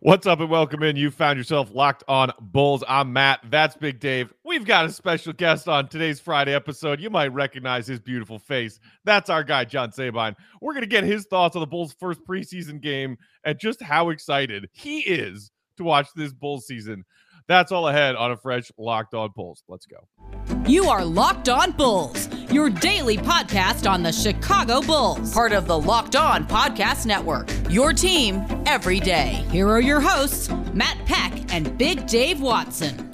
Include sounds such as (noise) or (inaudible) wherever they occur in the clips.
What's up and welcome in. You found yourself locked on Bulls. I'm Matt. That's Big Dave. We've got a special guest on today's Friday episode. You might recognize his beautiful face. That's our guy, John Sabine. We're going to get his thoughts on the Bulls' first preseason game and just how excited he is to watch this Bulls season. That's all ahead on a fresh Locked On Bulls. Let's go. You are Locked On Bulls, your daily podcast on the Chicago Bulls, part of the Locked On Podcast Network. Your team every day. Here are your hosts, Matt Peck and Big Dave Watson.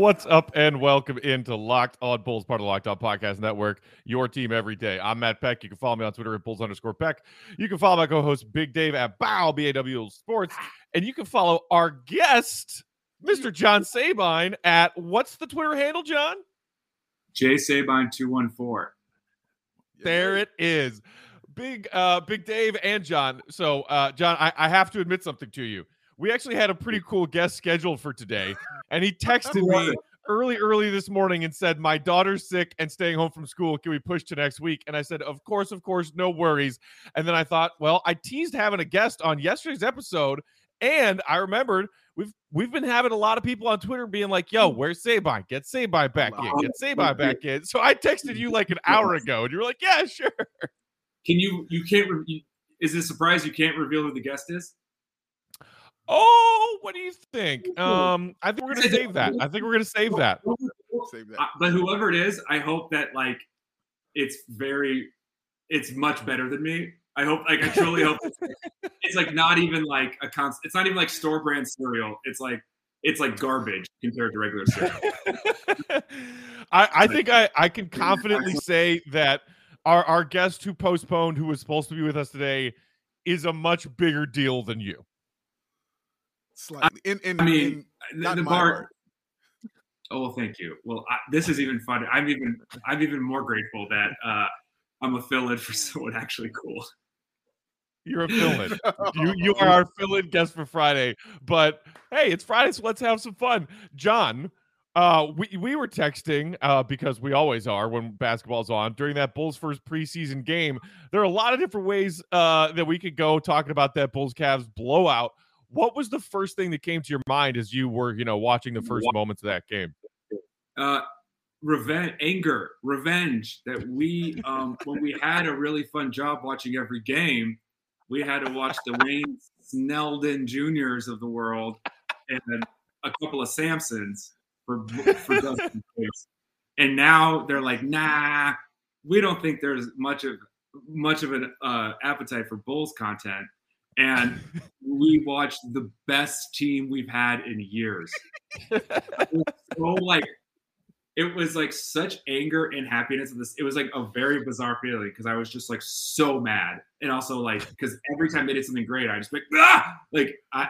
What's up and welcome into Locked On Bulls, part of the Locked On Podcast Network, your team every day. I'm Matt Peck. You can follow me on Twitter at Bulls underscore Peck. You can follow my co-host Big Dave at Bow B-A-W Sports. And you can follow our guest, Mr. John Sabine, at what's the Twitter handle, John? J Sabine 214. There it is. Big uh Big Dave and John. So uh John, I, I have to admit something to you. We actually had a pretty cool guest scheduled for today, and he (laughs) texted me early, early this morning and said, My daughter's sick and staying home from school. Can we push to next week? And I said, Of course, of course, no worries. And then I thought, well, I teased having a guest on yesterday's episode, and I remembered we've we've been having a lot of people on Twitter being like, "Yo, where's Sabine? Get Sabine back in. Get Sabine back in." So I texted you like an (laughs) hour ago, and you were like, "Yeah, sure." Can you, you can't, re- is it a surprise you can't reveal who the guest is? Oh, what do you think? Um, I think we're gonna save that. I think we're gonna save that. Save that. Uh, but whoever it is, I hope that like it's very, it's much better than me. I hope, like, I truly hope it's, it's like not even like a const. It's not even like store brand cereal. It's like it's like garbage compared to regular cereal. (laughs) I, I think I, I can confidently say that our, our guest who postponed, who was supposed to be with us today, is a much bigger deal than you. Slightly. In, in, I mean, in, the, not the in bar. heart. Oh well, thank you. Well, I, this is even fun. I'm even I'm even more grateful that uh, I'm a fill-in for (laughs) someone actually cool. You're a fill-in. (laughs) you you are our fill-in guest for Friday. But hey, it's Friday, so let's have some fun. John, uh, we we were texting uh, because we always are when basketball's on during that Bulls first preseason game. There are a lot of different ways uh, that we could go talking about that Bulls Cavs blowout. What was the first thing that came to your mind as you were, you know, watching the first moments of that game? uh, revenge, anger, revenge that we, um, when we had a really fun job watching every game, we had to watch the Wayne Selden Juniors of the world and a couple of Sampsons for for (laughs) Dustin And now they're like, nah, we don't think there's much of much of an uh, appetite for Bulls content. And we watched the best team we've had in years. (laughs) so like it was like such anger and happiness. This it was like a very bizarre feeling because I was just like so mad, and also like because every time they did something great, I just like ah! like I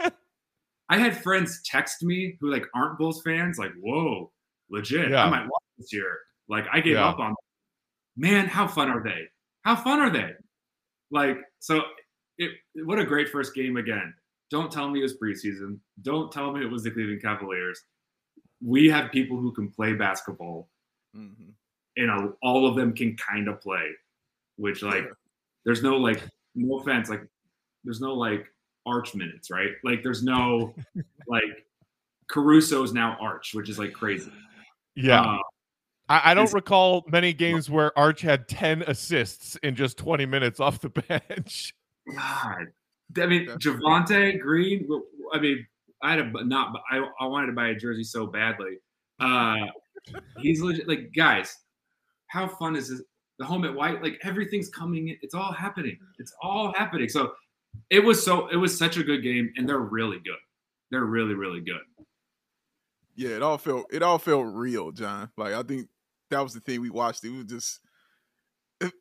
I, (laughs) I had friends text me who like aren't Bulls fans, like whoa, legit, Yeah. I might watch this year. Like I gave Yeah. up on. them. Man, how fun are they? How fun are they? Like so, it what a great first game again. Don't tell me it was preseason. Don't tell me it was the Cleveland Cavaliers we have people who can play basketball Mhm. and all of them can kind of play which like Yeah. there's no like no offense like there's no like arch minutes right like there's no (laughs) like caruso's now arch which is like crazy Yeah. Uh, I, I don't recall many games where Arch had 10 assists in just 20 minutes off the (laughs) bench. God. I mean javonte green I mean i had a not i, I wanted to buy a jersey so badly. Uh he's legit like guys how fun is this? The home at white like everything's coming in it's all happening it's all happening. So it was so it was such a good game and they're really good. They're really really good. Yeah, it all felt it all felt real, John. Like I think that was the thing we watched. It was just (sighs) it,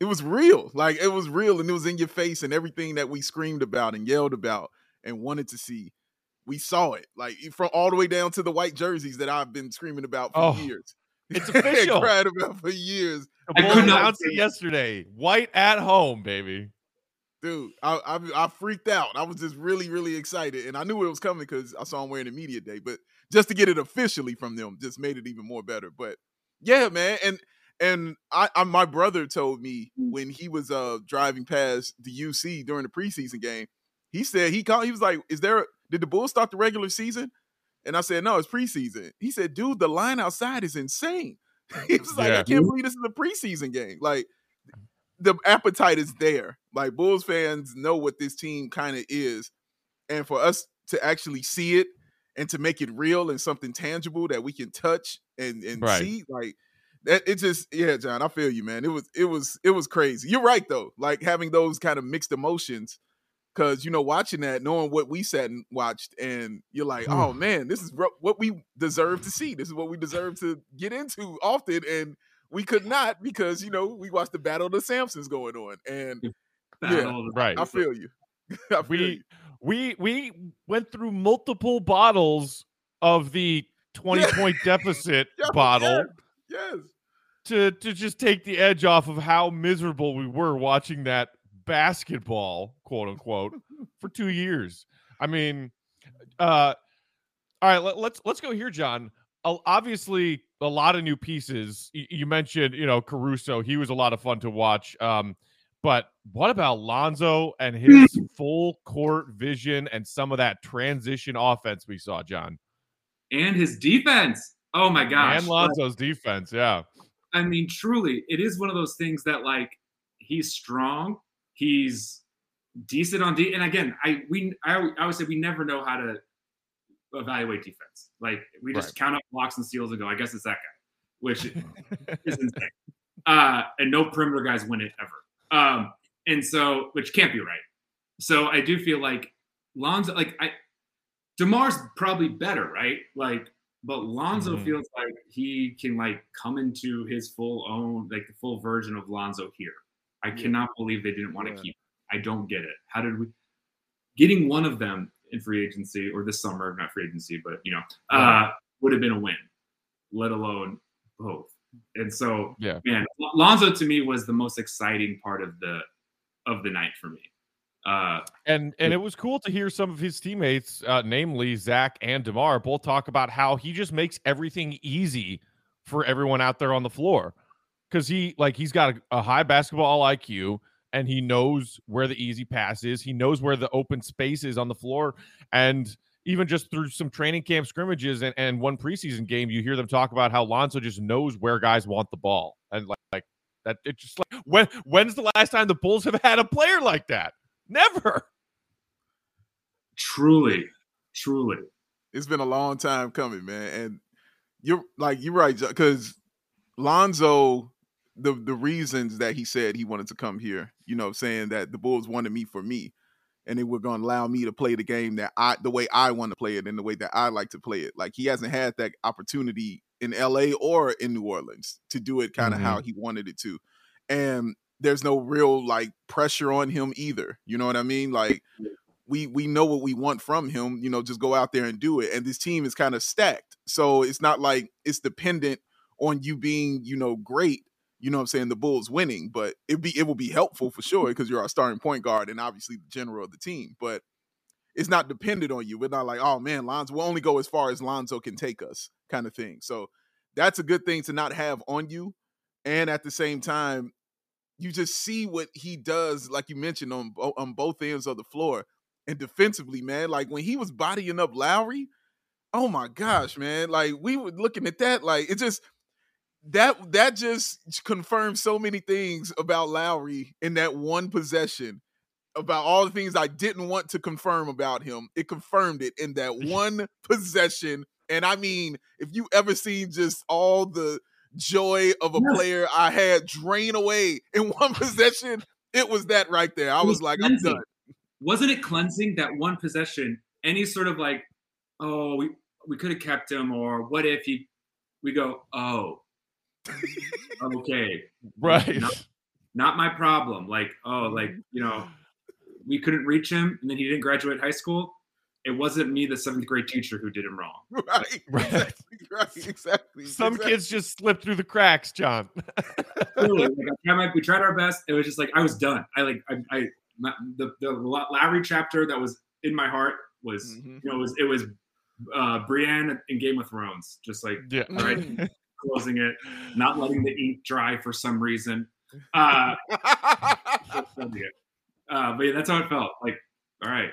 it was real. Like it was real and it was in your face and everything that we screamed about and yelled about and wanted to see. We saw it. Like from all the way down to the white jerseys that I've been screaming about for Oh, years. it's (laughs) official. cried about for years. I could not it yesterday. White at home, baby. dude, I, I, I freaked out. I was just really really excited, and I knew it was coming because I saw him wearing the media day. But just to get it officially from them just made it even more better. But yeah, man, and and I, I my brother told me Mm. when he was uh driving past the UC during the preseason game, he said he called. He was like, "Is there? Did the Bulls start the regular season?" And I said, "No, it's preseason." He said, "Dude, the line outside is insane." (laughs) he was like, Yeah. "I can't believe this is a preseason game." Like the appetite is there. Like Bulls fans know what this team kind of is, and for us to actually see it and to make it real and something tangible that we can touch and and Right. see, like that. It just yeah, John, I feel you, man. It was it was it was crazy. You're right though. Like having those kind of mixed emotions. Cause you know, watching that, knowing what we sat and watched, and you're like, hmm. "Oh man, this is what we deserve to see. This is what we deserve to get into often." And we could not because you know we watched the Battle of the Sampsons going on, and Battle of Right. I feel you. (laughs) I feel we you. we we went through multiple bottles of the 20 point (laughs) deficit Yeah, bottle Yes. to to just take the edge off of how miserable we were watching that basketball, quote unquote, (laughs) for two years. I mean, uh, all right, let, let's let's go here, John. Uh, obviously, a lot of new pieces. Y- you mentioned, you know, Caruso. He was a lot of fun to watch. Um, but what about Lonzo and his full court vision and some of that transition offense we saw, John? and his defense. Oh my gosh. and Lonzo's defense, yeah. I mean, truly, it is one of those things that like he's strong, he's decent on D. And again, I we I, I always say we never know how to evaluate defense. Like we just Right. count up blocks and steals and go, I guess it's that guy, which is (laughs) insane. Uh, and no perimeter guys win it ever. Um, and so which can't be right. So I do feel like Lonzo, like I, Demar's probably better, right? Like, but Lonzo Mhm. feels like he can like come into his full own, like the full version of Lonzo here. I Yeah. cannot believe they didn't want to Yeah. keep. I don't get it. How did we? Getting one of them in free agency or this summer, not free agency, but you know, uh, would have been a win. Let alone both. And so, Yeah. man, Lonzo to me was the most exciting part of the of the night for me. Uh, And and it was cool to hear some of his teammates, uh, namely Zach and Demar, both talk about how he just makes everything easy for everyone out there on the floor. Because he like he's got a, a high basketball IQ and he knows where the easy pass is. He knows where the open space is on the floor. And even just through some training camp scrimmages and, and one preseason game, you hear them talk about how Lonzo just knows where guys want the ball. And like, like that it just like when when's the last time the Bulls have had a player like that? Never. truly, truly. It's been a long time coming, man. And you're like you're right, because Lonzo, the the reasons that he said he wanted to come here, you know, saying that the Bulls wanted me for me, and they were going to allow me to play the game that I the way I want to play it and the way that I like to play it. Like he hasn't had that opportunity in LA or in New Orleans to do it kind of Mhm. how he wanted it to. And there's no real like pressure on him either. You know what I mean? Like we we know what we want from him, you know, just go out there and do it. And this team is kind of stacked. So it's not like it's dependent on you being, you know, great, you know what I'm saying, the Bulls winning, but it be it will be helpful for sure because you're our starting point guard and obviously the general of the team, but it's not dependent on you. We're not like, oh man, Lonzo will only go as far as Lonzo can take us, kind of thing. So that's a good thing to not have on you. And at the same time, you just see what he does, like you mentioned, on on both ends of the floor. And defensively, man, like when he was bodying up Lauri, oh my gosh, man. Like we were looking at that, like it just that that just confirms so many things about Lauri in that one possession about all the things I didn't want to confirm about him. It confirmed it in that (laughs) one possession. And I mean, if you ever seen just all the joy of a player I had drain away in (laughs) one possession, it was that right there. I was was like, I'm done. Wasn't it cleansing that one possession? Any sort of like, oh, we we could have kept him, or what if he? We go, oh, okay, (laughs) Right. No. not my problem. Like, oh, like mm-hmm. you know, we couldn't reach him, and then he didn't graduate high school. It wasn't me, the seventh grade teacher, who did him wrong. (laughs) Right. (laughs) Right. Exactly. Right. Exactly. Some exactly. kids just slip through the cracks, John. (laughs) Truly, like, I we tried our best. It was just like I was done. I like I, I my, the the Lauri chapter that was in my heart was Mhm. you know it was it was uh Brienne in Game of Thrones, just like Yeah. right closing it, not letting the ink dry for some reason. Uh, uh but yeah, that's how it felt. Like, all right,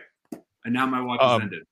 and now my watch Um, has ended.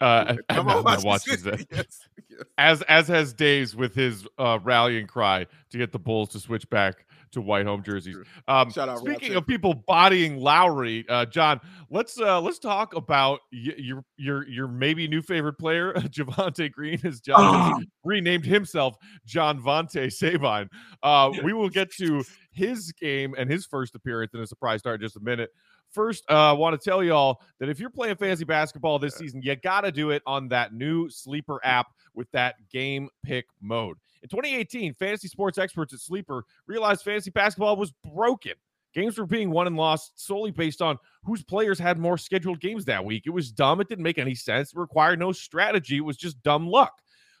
Uh, and (laughs) now my watch watch is that. (laughs) Yes, yes. as as has Days with his uh, rallying cry to get the Bulls to switch back to white home jerseys. Um, Shout out, speaking Ratchet. of people bodying Lauri, uh, John, let's uh, let's talk about y- your your your maybe new favorite player, (laughs) Javonte Green, as John has renamed himself John Vontae Sabine. Uh, we will get to his game and his first appearance in a surprise start in just a minute. First, uh, I want to tell y'all that if you're playing fantasy basketball this season, you got to do it on that new Sleeper app with that game pick mode. In 2018, fantasy sports experts at Sleeper realized fantasy basketball was broken. Games were being won and lost solely based on whose players had more scheduled games that week. It was dumb. It didn't make any sense. It required no strategy. It was just dumb luck.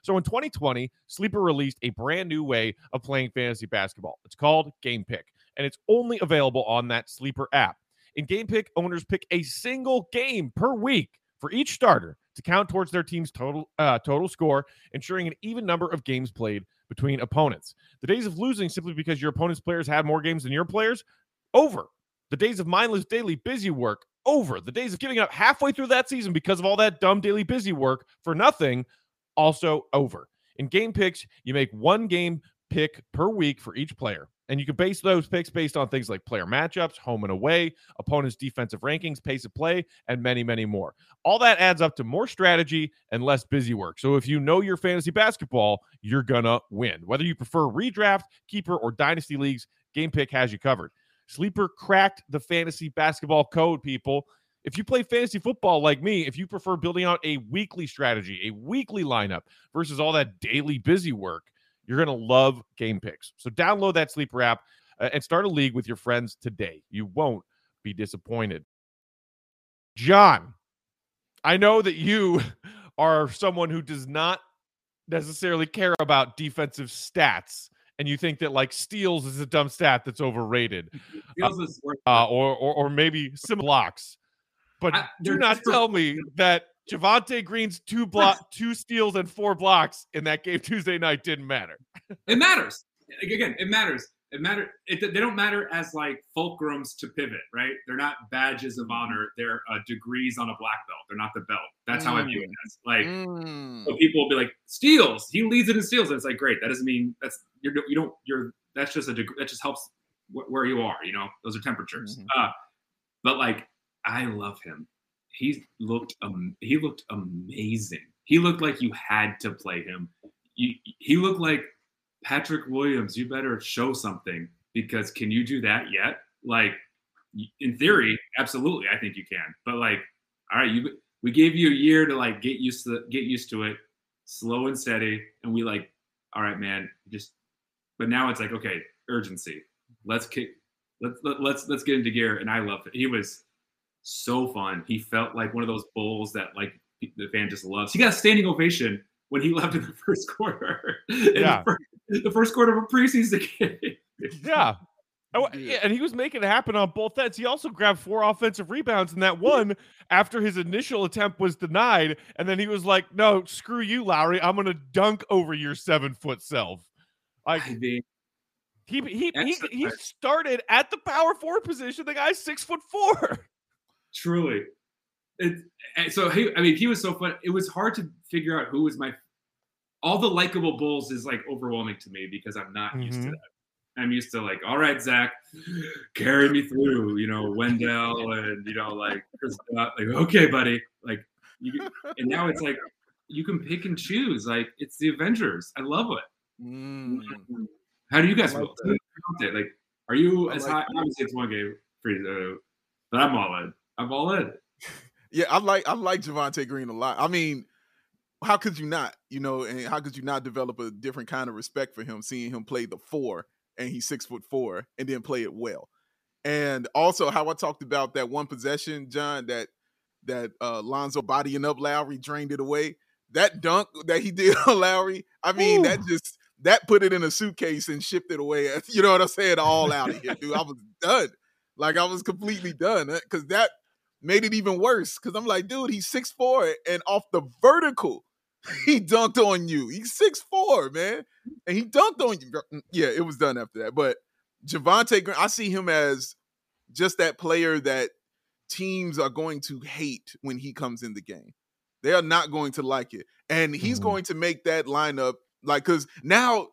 So in 2020, Sleeper released a brand new way of playing fantasy basketball. It's called Game Pick, and it's only available on that Sleeper app. In Game Pick, owners pick a single game per week for each starter to count towards their team's total uh, total score, ensuring an even number of games played between opponents. The days of losing simply because your opponent's players had more games than your players, over. The days of mindless daily busy work, over. The days of giving up halfway through that season because of all that dumb daily busy work for nothing, also over. In game picks, you make one game pick per week for each player. And you can base those picks based on things like player matchups, home and away, opponents' defensive rankings, pace of play, and many, many more. All that adds up to more strategy and less busy work. So if you know your fantasy basketball, you're gonna win. Whether you prefer redraft, keeper, or dynasty leagues, Game Pick has you covered. Sleeper cracked the fantasy basketball code, people. If you play fantasy football like me, if you prefer building out a weekly strategy, a weekly lineup versus all that daily busy work, you're going to love game picks. So download that Sleeper app uh, and start a league with your friends today. You won't be disappointed. John, I know that you (laughs) are someone who does not necessarily care about defensive stats and you think that like steals is a dumb stat that's overrated worth uh, or, or or maybe some blocks. But I- do not tell me (laughs) that Javonte Green's two block, (laughs) two steals, and four blocks in that game Tuesday night didn't matter. It matters. Again, it matters. It matter. It, they don't matter as like fulcrums to pivot, right? They're not badges of honor. They're uh, degrees on a black belt. They're not the belt. That's how I view it as. Like, Mm. so people will be like, steals. He leads it in steals, and it's like, great. That doesn't mean that's you're you don't you're that's just a degree. That just helps wh- where you are. You know, those are temperatures. Mhm. Uh, but like, I love him. He looked um, he looked amazing. He looked like you had to play him. He looked like Patrick Williams. You better show something because can you do that yet? Like, in theory, absolutely, I think you can. But like, all right, you we gave you a year to like get used to get used to it, slow and steady, and we like, all right, man, just. But now it's like, okay, urgency. Let's kick. Let's let, let's let's get into gear. And I loved it. He was so fun. He felt like one of those bulls that like the fan just loves. He got a standing ovation when he (laughs) left in the first quarter. Yeah. the first, the first quarter of a preseason game. Yeah. (laughs) Oh, and he was making it happen on both ends. He also grabbed four offensive rebounds in that one after his initial attempt was denied. And then he was like, no, screw you, Lauri. I'm going to dunk over your seven foot self. Like, I mean, he, he, he, he started at the power forward position. The guy's six foot four. (laughs) truly. It, and so he, I mean, he was so fun. It was hard to figure out who was my. All the likable bulls is like overwhelming to me because I'm not used to Mhm. that. I'm used to like, all right, Zach, carry me through. You know, Wendell and you know like Like, okay, buddy. Like, you, and now it's like you can pick and choose. Like, it's the Avengers. I love it. Mm. How do you guys feel? Like, are you I as like high? Obviously, it's one game for you, uh, but I'm all in. I'm all in. Yeah, I like I like Javonte Green a lot. I mean, how could you not? You know, and how could you not develop a different kind of respect for him, seeing him play the four and he's six foot four and then play it well. And also how I talked about that one possession, John, that that uh Lonzo bodying up Lauri drained it away. That dunk that he (laughs) did on Lauri, I mean, that just that put it in a suitcase and shipped it away. (laughs) You know what I'm saying? All out of here, dude. I was done. Like I was completely done because that made it even worse. Because I'm like, dude, he's six four and off the vertical, (laughs) he dunked on you. He's six four, man, and he dunked on you. Mm, yeah, it was done after that. But Javonte Green, I see him as just that player that teams are going to hate when he comes in the game. They are not going to like it. And he's mm-hmm. going to make that lineup like cuz now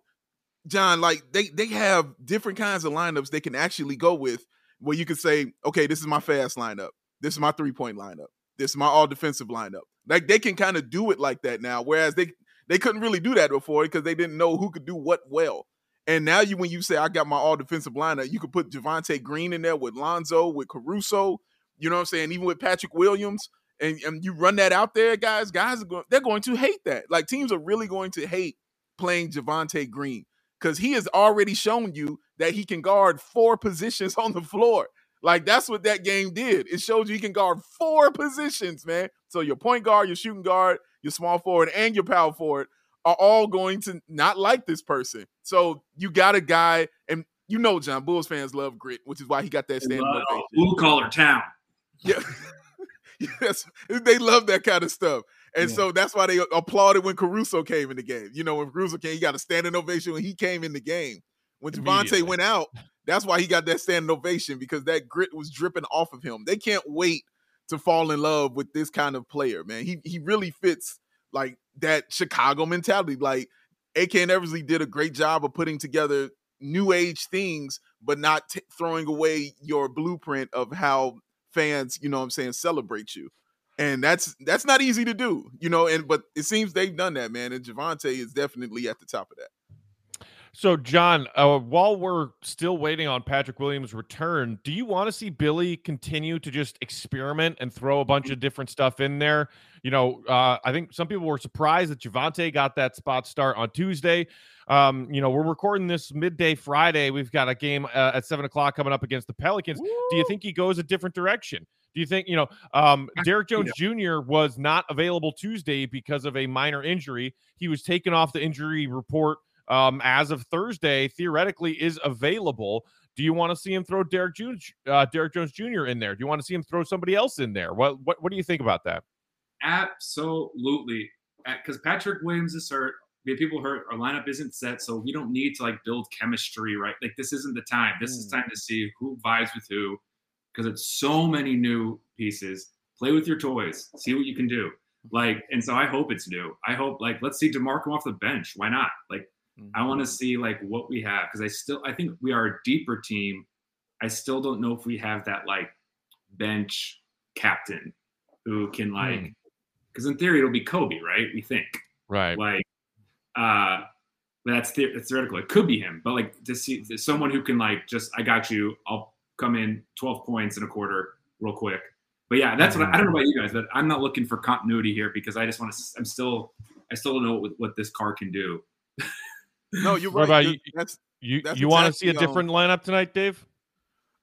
John like they they have different kinds of lineups they can actually go with where you could say, "Okay, this is my fast lineup. This is my three-point lineup. This is my all defensive lineup." Like they can kind of do it like that now whereas they they couldn't really do that before because they didn't know who could do what well. And now you when you say I got my all defensive lineup, you could put Javonte Green in there with Lonzo, with Caruso, you know what I'm saying, even with Patrick Williams, and, and you run that out there, guys, guys are going they're going to hate that. Like teams are really going to hate playing Javonte Green because he has already shown you that he can guard four (laughs) positions on the floor. Like that's what that game did. It showed you he can guard four positions, man. So your point guard, your shooting guard, your small forward, and your power forward are all going to not like this person. So you got a guy, and you know, John Bulls fans love grit, which is why he got that standing ovation. Blue collar town. Yeah. (laughs) yes, they love that kind of stuff. And yeah. so that's why they applauded when Caruso came in the game. You know, when Caruso came, he got a standing ovation when he came in the game. When Javonte went out, that's why he got that standing ovation because that grit was dripping off of him. They can't wait to fall in love with this kind of player, man. He he really fits like that Chicago mentality. Like AK and Eversley did a great job of putting together new age things, but not t- throwing away your blueprint of how fans, you know what I'm saying, celebrate you. And that's that's not easy to do, you know, and but it seems they've done that, man. And Javonte is definitely at the top of that. So, John, uh, while we're still waiting on Patrick Williams' return, do you want to see Billy continue to just experiment and throw a bunch of different stuff in there? You know, uh, I think some people were surprised that Javonte got that spot start on Tuesday. Um, you know, we're recording this midday Friday. We've got a game uh, at seven o'clock coming up against the Pelicans. Woo! Do you think he goes a different direction? Do you think, you know, um, Derrick Jones Jr. was not available Tuesday because of a minor injury? He was taken off the injury report um, as of Thursday, theoretically is available. Do you want to see him throw Derrick Jones, uh, Derrick Jones Jr. in there? Do you want to see him throw somebody else in there? What what, what do you think about that? Absolutely, because Patrick Williams is hurt. People hurt. Our lineup isn't set, so we don't need to like build chemistry, right? Like this isn't the time. This mm. is time to see who vibes with who, because it's so many new pieces. Play with your toys. See what you can do. Like, and so I hope it's new. I hope like let's see Demarco off the bench. Why not? Like Mm-hmm. I want to see like what we have because I still I think we are a deeper team. I still don't know if we have that like bench captain who can like because mm. in theory it'll be Coby, right? We think right like uh but that's, the, that's theoretical. It could be him, but like to see someone who can like just I got you. I'll come in 12 points in a quarter real quick. But yeah, that's what I, I don't know about you guys, but I'm not looking for continuity here because I just want to. I'm still I still don't know what, what this car can do. No, you're right. About you? That's you. That's you exactly, want to see a different um, lineup tonight, Dave?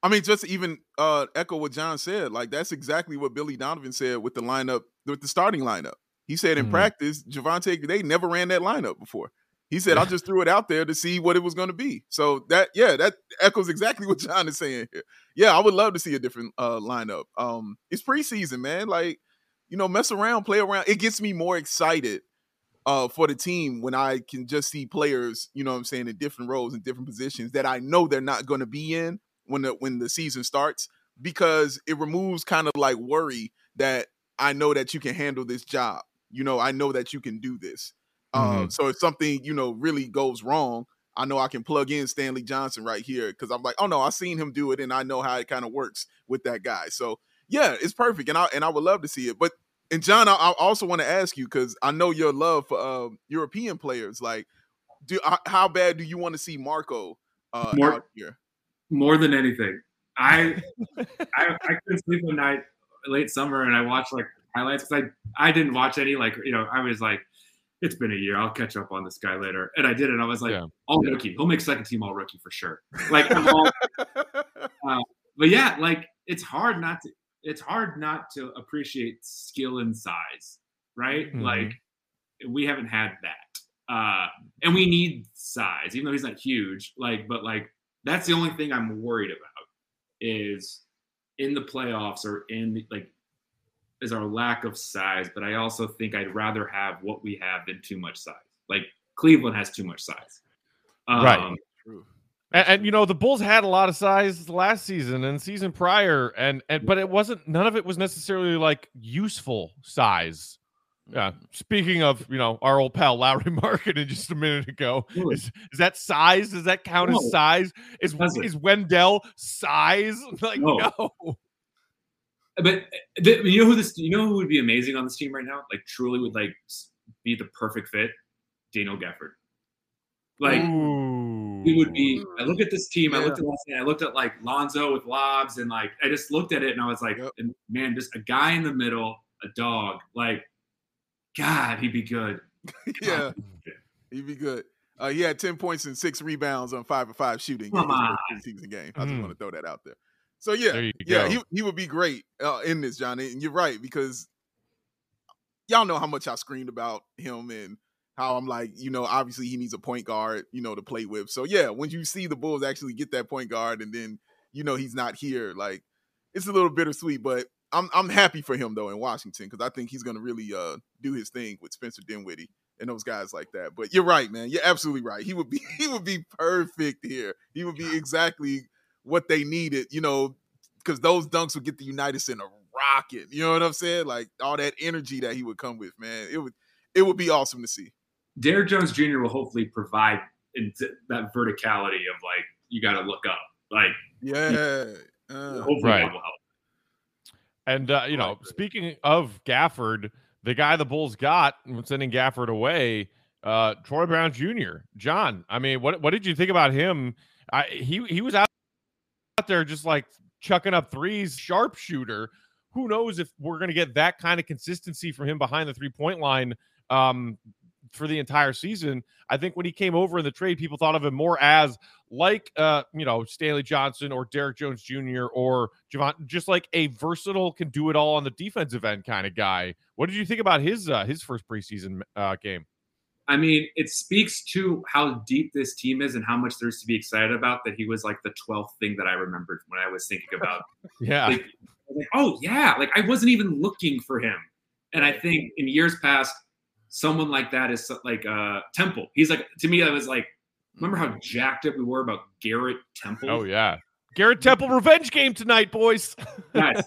I mean, just even uh, echo what John said. Like that's exactly what Billy Donovan said with the lineup, with the starting lineup. He said in mm-hmm. practice, Javonte, they never ran that lineup before. He said, I just threw it out there to see what it was going to be. So that, yeah, that echoes exactly what John is saying here. Yeah, I would love to see a different uh, lineup. Um, it's preseason, man. Like, you know, mess around, play around. It gets me more excited uh, for the team when I can just see players, you know what I'm saying, in different roles and different positions that I know they're not going to be in when the when the season starts because it removes kind of like worry that I know that you can handle this job. You know, I know that you can do this. Mm-hmm. Um, so if something, you know, really goes wrong, I know I can plug in Stanley Johnson right here because I'm like, oh no, I've seen him do it and I know how it kind of works with that guy. So yeah, it's perfect, and I and I would love to see it. But and John, I, I also want to ask you because I know your love for uh, European players. Like, do uh, how bad do you want to see Marko uh, more, out here? More than anything, I, (laughs) I I couldn't sleep one night late summer, and I watched like highlights because I I didn't watch any like you know I was like it's been a year. I'll catch up on this guy later. And I did it. I was like, yeah. all rookie. He'll make second team all rookie for sure. Like, all, (laughs) uh, but yeah, like it's hard not to it's hard not to appreciate skill and size, right? Mm-hmm. Like we haven't had that. Uh, and we need size, even though he's not huge. Like, but like that's the only thing I'm worried about. is in the playoffs or in like is our lack of size, but I also think I'd rather have what we have than too much size. Like Cleveland has too much size. Um, Right. True. And, and you know the Bulls had a lot of size last season and season prior, and and but it wasn't none of it was necessarily like useful size. Mm-hmm. Yeah. Speaking of, you know, our old pal Lowry (laughs) Marketing just a minute ago, Really? is, is that size? Does that count No. as size? Is is Wendell size? (laughs) Like No. no. But uh, the, you know who this you know who would be amazing on this team right now? Like truly would like be the perfect fit? Daniel Gafford. Like Ooh. He would be. I look at this team. I looked at last night. I looked at like Lonzo with lobs, and like I just looked at it, and I was like, Yep. and man, just a guy in the middle, a dog. Like, God, he'd be good. (laughs) yeah, he'd be good. Uh, he had ten points and six rebounds on five of five shooting Come in on. first preseason game. I just Mm. want to throw that out there. So yeah, There yeah, go. he he would be great uh, in this, Johnny. And you're right because y'all know how much I screamed about him and how I'm like, you know, obviously he needs a point guard, you know, to play with. So yeah, when you see the Bulls actually get that point guard and then you know he's not here, like it's a little bittersweet, but I'm I'm happy for him though in Washington because I think he's gonna really uh do his thing with Spencer Dinwiddie and those guys like that. But you're right, man. You're absolutely right. He would be (laughs) he would be perfect here. He would be exactly what they needed, you know, because those dunks would get the United Center rocket. You know what I'm saying? Like all that energy that he would come with, man. It would it would be awesome to see. Derrick Jones Jr. will hopefully provide into that verticality of like you got to look up. Like Yeah. Uh, hopefully Right. that will help. And uh, you know, like that. speaking of Gafford, the guy the Bulls got sending Gafford away, uh, Troy Brown Jr. John, I mean, what what did you think about him? I, he he was out out there just like chucking up threes, sharpshooter. Who knows if we're going to get that kind of consistency from him behind the three point line um, for the entire season? I think when he came over in the trade, people thought of him more as like uh, you know Stanley Johnson or Derrick Jones Jr. or Javon, just like a versatile, can do it all on the defensive end kind of guy. What did you think about his uh, his first preseason uh, game? I mean, it speaks to how deep this team is and how much there's to be excited about that he was like the 12th thing that I remembered when I was thinking about. (laughs) Yeah, like, like, oh, yeah. Like, I wasn't even looking for him. And I think in years past, someone like that is like uh, Temple. He's like, to me, I was like, remember how jacked up we were about Garrett Temple? oh yeah. Garrett Temple revenge game tonight, boys. (laughs) Guys,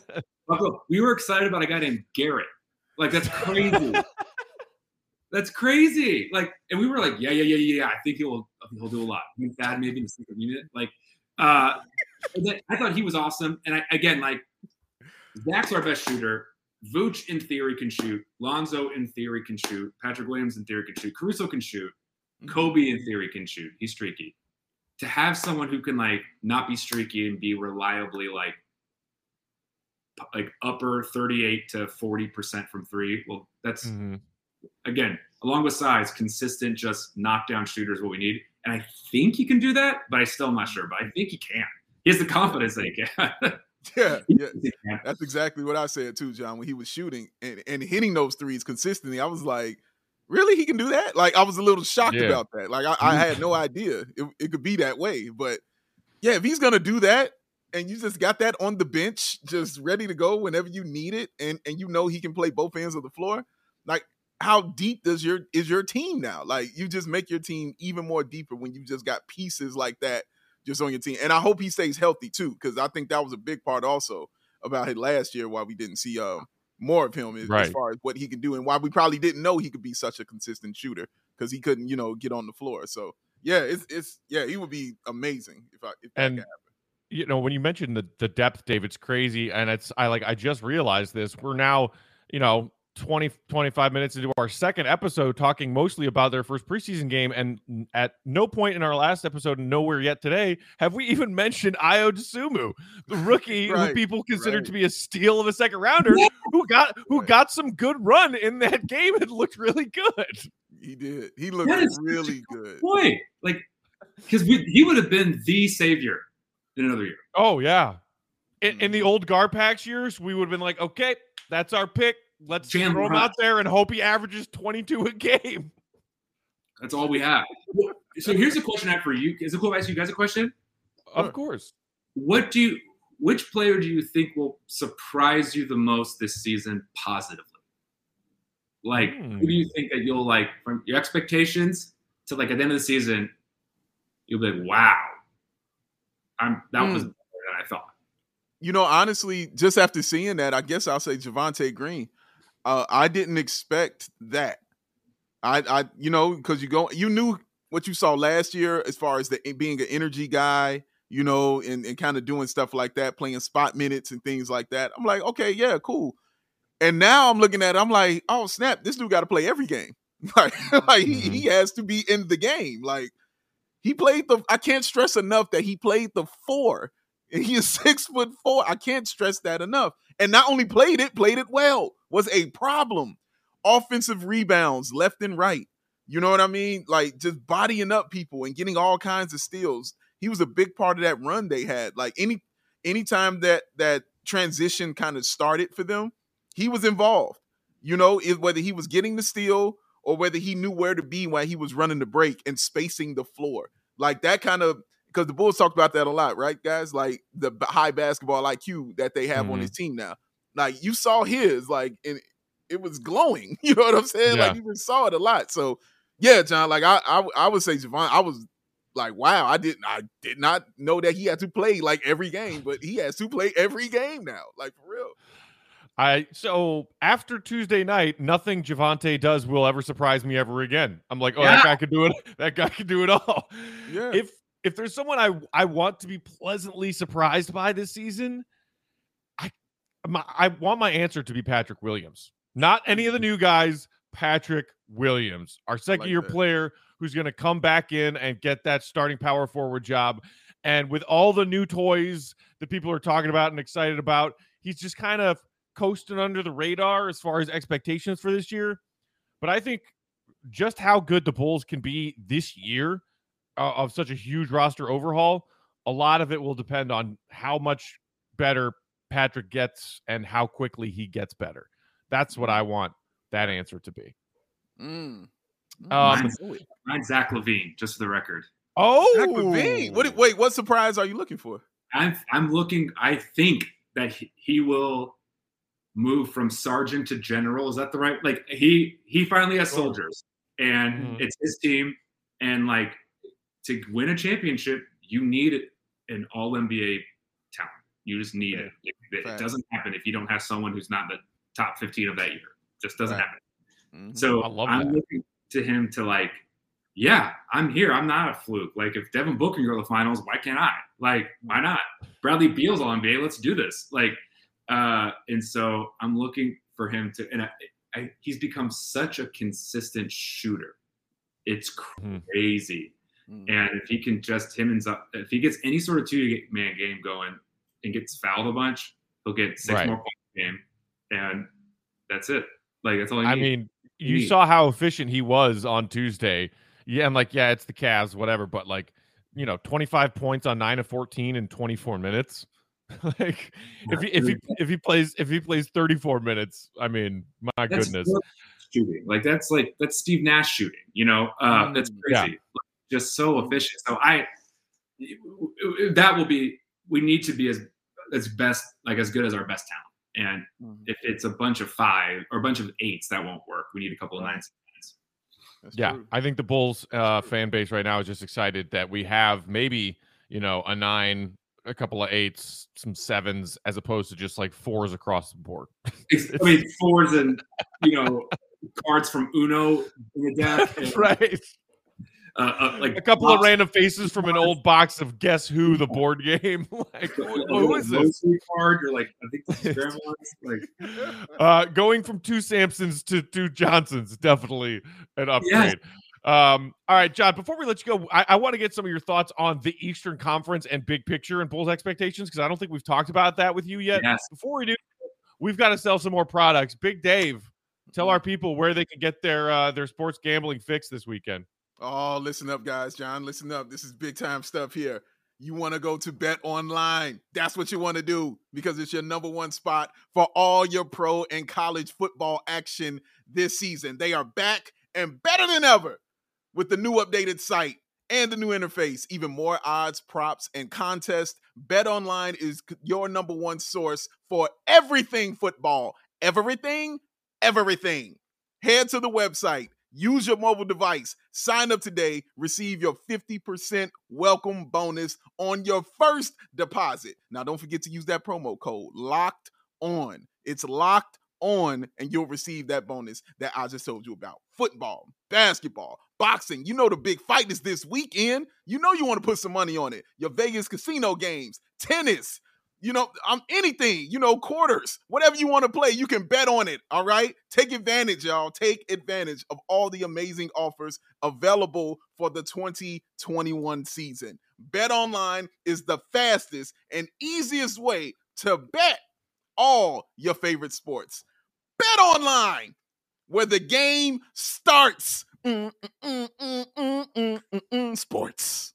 we were excited about a guy named Garrett. Like, that's crazy. (laughs) That's crazy. Like, and we were like, yeah, yeah, yeah, yeah. I think he'll he'll do a lot. He and Thad maybe in the second unit. Like, uh, I thought he was awesome. And I again, like, Zach's our best shooter. Vooch in theory can shoot. Lonzo in theory can shoot. Patrick Williams in theory can shoot. Caruso can shoot. Coby in theory can shoot. He's streaky. To have someone who can like not be streaky and be reliably like like upper 38 to 40% from three, well, that's Mhm. again, along with size, consistent, just knockdown shooter is what we need. And I think he can do that, but I still am not sure. But I think he can. He has the confidence that he can. (laughs) (laughs) Yeah, yeah. thinks he can. That's exactly what I said too, John. When he was shooting and, and hitting those threes consistently, I was like, really? He can do that? Like, I was a little shocked Yeah. about that. Like, I, I had no idea it, it could be that way. But yeah, if he's going to do that and you just got that on the bench, just ready to go whenever you need it, and, and you know he can play both ends of the floor, like, how deep does your is your team now? Like, you just make your team even more deeper when you just got pieces like that just on your team. And I hope he stays healthy too, because I think that was a big part also about it last year why we didn't see um more of him as, as far as what he can do and why we probably didn't know he could be such a consistent shooter because he couldn't, you know, get on the floor. So yeah, it's it's yeah, he would be amazing if I if that And you know when you mentioned the the depth dave it's crazy and it's i like i just realized this we're now you know 20 25 minutes into our second episode talking mostly about their first preseason game and at no point in our last episode and nowhere yet today have we even (laughs) mentioned Ayo Dosunmu, the rookie who people consider right. to be a steal of a second rounder who got who Right. got some good run in that game and looked really good He did. He looked That is really good. Boy, like, because he would have been the savior in another year. oh yeah in, in the mm-hmm. old Garpax years, we would have been like, okay, that's our pick. Let's Jam throw him Rock. out there and hope he averages 22 a game. That's all we have. Well, So here's a question I have for you. Is it cool if I ask you guys a question? Of course. What do you which player do you think will surprise you the most this season positively? Like, who do you hmm. think that you'll like from your expectations to like at the end of the season, you'll be like, wow, I'm that was hmm. better than I thought. You know, honestly, just after seeing that, I guess I'll say Javonte Green. Uh, I didn't expect that. I, I, you know, because you go, you knew what you saw last year as far as the being an energy guy, you know, and, and kind of doing stuff like that, playing spot minutes and things like that. I'm like, okay, yeah, cool. And now I'm looking at it, I'm like, oh snap, this dude got to play every game. (laughs) like, like he, he has to be in the game. Like he played the. I can't stress enough that he played the four. And (laughs) he is six foot four. I can't stress that enough. And not only played it, played it well. Was a problem. Offensive rebounds left and right. You know what I mean? Like just bodying up people and getting all kinds of steals. He was a big part of that run they had. Like any anytime that that transition kind of started for them, he was involved. You know, it, whether he was getting the steal or whether he knew where to be while he was running the break and spacing the floor. Like that kind of because the Bulls talked about that a lot, right, guys? Like the high basketball IQ that they have mm-hmm. on his team now. Like you saw his, like, and it was glowing. (laughs) You know what I'm saying? Yeah. Like you just saw it a lot. So yeah, John. Like I, I, I would say Javon. I was like, wow, I didn't, I did not know that he had to play like every game, but he has to play every game now, like for real. I so after Tuesday night, nothing Javonte does will ever surprise me ever again. I'm like, oh, yeah. that guy could do it. (laughs) That guy could do it all. Yeah. If if there's someone I I want to be pleasantly surprised by this season, I my, I want my answer to be Patrick Williams. Not any of the mm-hmm. new guys. Patrick Williams, our second like year that. player who's going to come back in and get that starting power forward job. And with all the new toys that people are talking about and excited about, he's just kind of coasting under the radar as far as expectations for this year. But I think just how good the Bulls can be this year uh, of such a huge roster overhaul, a lot of it will depend on how much better Patrick gets and how quickly he gets better. That's what I want that answer to be. Mm. Um, mine's, mine's Zach LaVine, just for the record. Oh, Zach LaVine. What? Wait, what surprise are you looking for? I'm I'm looking. I think that he, he will move from sergeant to general. Is that the right? Like he he finally has soldiers, and mm-hmm. it's his team. And like to win a championship, you need an All NBA talent. You just need yeah. it. It, it doesn't happen if you don't have someone who's not the top 15 of that year. It just doesn't right. happen. Mm-hmm. So I'm that. looking to him to like, yeah, I'm here. I'm not a fluke. Like if Devin Booker can go to the finals, why can't I? Like, why not? Bradley Beal's all NBA. Let's do this. Like, uh, and so I'm looking for him to, and I, I, he's become such a consistent shooter. It's mm-hmm. crazy. Mm-hmm. And if he can just him and if he gets any sort of two man game going and gets fouled a bunch, he'll get six right. more points a game, and that's it. Like that's all. I mean, you need. saw how efficient he was on Tuesday. Yeah, I'm like, yeah, it's the Cavs, whatever. But like, you know, 25 points on nine of 14 in 24 minutes. (laughs) like if he if he if he plays if he plays 34 minutes, I mean, my that's goodness. Shooting. Like that's like that's Steve Nash shooting, you know. Uh mm, that's crazy. Yeah. Just so efficient. So I that will be we need to be as as best like as good as our best talent. And mm-hmm. if it's a bunch of five or a bunch of eights, that won't work. We need a couple of nines. yeah, true. I think the Bulls uh, fan base right now is just excited that we have maybe you know a nine a couple of eights, some sevens, as opposed to just like fours across the board. (laughs) I mean, fours and you know cards from Uno in the deck, and, (laughs) right? Uh, uh, like a couple of random faces from an old box of Guess Who, the board game. (laughs) like, who, who is this? Card, you're like, I think this is (laughs) grandma's. Like, uh, going from two Sampsons to two Johnsons, definitely an upgrade. Yes. Um, all right, John, before we let you go, I, I want to get some of your thoughts on the Eastern Conference and big picture and Bulls expectations because I don't think we've talked about that with you yet. Yes. Before we do, we've got to sell some more products. Big Dave, tell mm-hmm. our people where they can get their uh, their sports gambling fix this weekend. Oh, listen up, guys. John, listen up. This is big time stuff here. You want to go to Bet Online. That's what you want to do because it's your number one spot for all your pro and college football action this season. They are back and better than ever with the new updated site and the new interface, even more odds, props, and contests. Bet Online is your number one source for everything football. Everything, everything. Head to the website, use your mobile device, sign up today, receive your 50% welcome bonus on your first deposit. Now, don't forget to use that promo code locked on. It's locked on, and you'll receive that bonus that I just told you about. Football, basketball, boxing. You know the big fight is this weekend. You know you want to put some money on it. Your Vegas casino games, tennis, you know, um, anything, you know, quarters, whatever you want to play, you can bet on it. All right. Take advantage, y'all. Take advantage of all the amazing offers available for the 2021 season. Bet online is the fastest and easiest way to bet all your favorite sports. Bet online where the game starts. Mm, mm, mm, sports.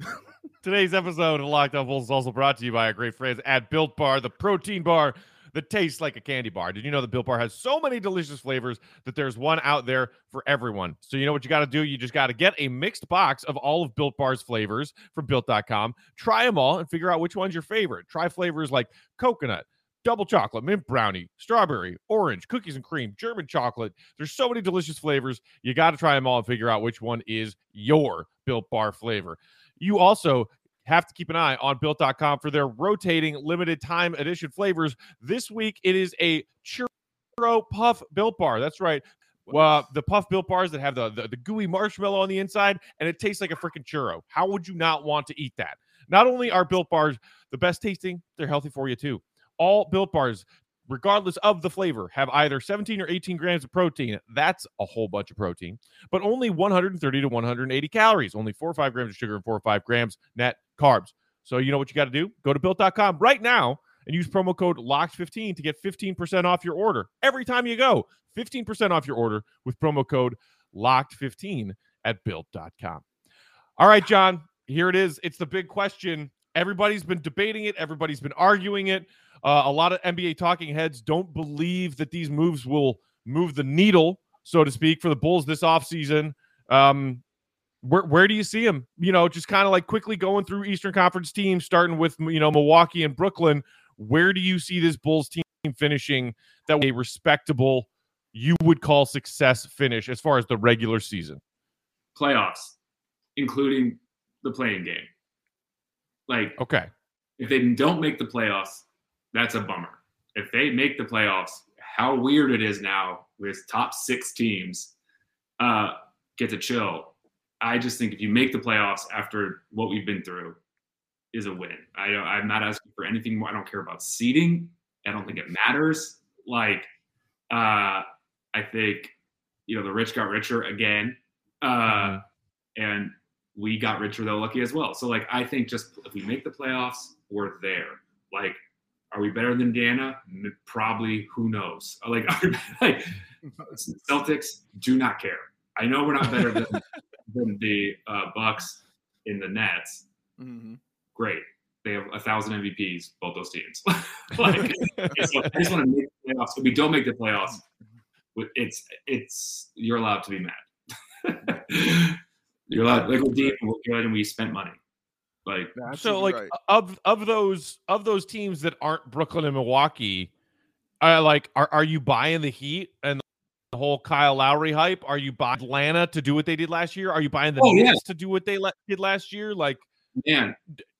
(laughs) Today's episode of Locked On Bulls is also brought to you by our great friends at Built Bar, the protein bar that tastes like a candy bar. Did you know that Built Bar has so many delicious flavors that there's one out there for everyone? So you know what you got to do? You just got to get a mixed box of all of Built Bar's flavors from built.com. Try them all and figure out which one's your favorite. Try flavors like coconut, double chocolate, mint brownie, strawberry, orange, cookies and cream, German chocolate. There's so many delicious flavors. You got to try them all and figure out which one is your Built Bar flavor. You also have to keep an eye on built.com for their rotating limited time edition flavors. This week it is a churro puff built bar. That's right. Well, the puff built bars that have the, the, the gooey marshmallow on the inside and it tastes like a freaking churro. How would you not want to eat that? Not only are built bars the best tasting, they're healthy for you too. All built bars regardless of the flavor, have either 17 or 18 grams of protein. That's a whole bunch of protein, but only 130 to 180 calories, only four or five grams of sugar and four or five grams net carbs. So you know what you got to do? Go to built.com right now and use promo code LOCKED15 to get 15% off your order every time you go. 15% off your order with promo code LOCKED15 at built.com. All right, John, here it is. It's the big question. Everybody's been debating it, everybody's been arguing it. Uh, a lot of NBA talking heads don't believe that these moves will move the needle, so to speak, for the Bulls this offseason. Um, where where do you see them? You know, just kind of like quickly going through Eastern Conference teams, starting with you know Milwaukee and Brooklyn. Where do you see this Bulls team finishing that a respectable, you would call success finish as far as the regular season? Playoffs, including the play-in game. Like, okay, if they don't make the playoffs, that's a bummer. If they make the playoffs, how weird it is now with top six teams uh, get to chill. I just think if you make the playoffs after what we've been through, is a win. I don't, I'm not asking for anything more. I don't care about seeding. I don't think it matters. Like, uh, I think you know the rich got richer again, uh, mm-hmm. and we got richer though lucky as well. So like, I think just if we make the playoffs, we're there. Like, are we better than Indiana? Probably. Who knows? (laughs) Like, like (laughs) Celtics do not care. I know we're not better than, (laughs) than the uh, Bucks in the Nets. Mm-hmm. Great. They have a thousand MVPs, both those teams. like, so I just want to make the playoffs. If we don't make the playoffs, it's it's you're allowed to be mad. You're allowed. Like we're deep, and we're good, and we spent money. Like so, like right. of of those of those teams that aren't Brooklyn and Milwaukee, uh, like are are you buying the Heat and the whole Kyle Lowry hype? Are you buying Atlanta to do what they did last year? Are you buying the oh, Knicks yeah. to do what they le- did last year? Like, man,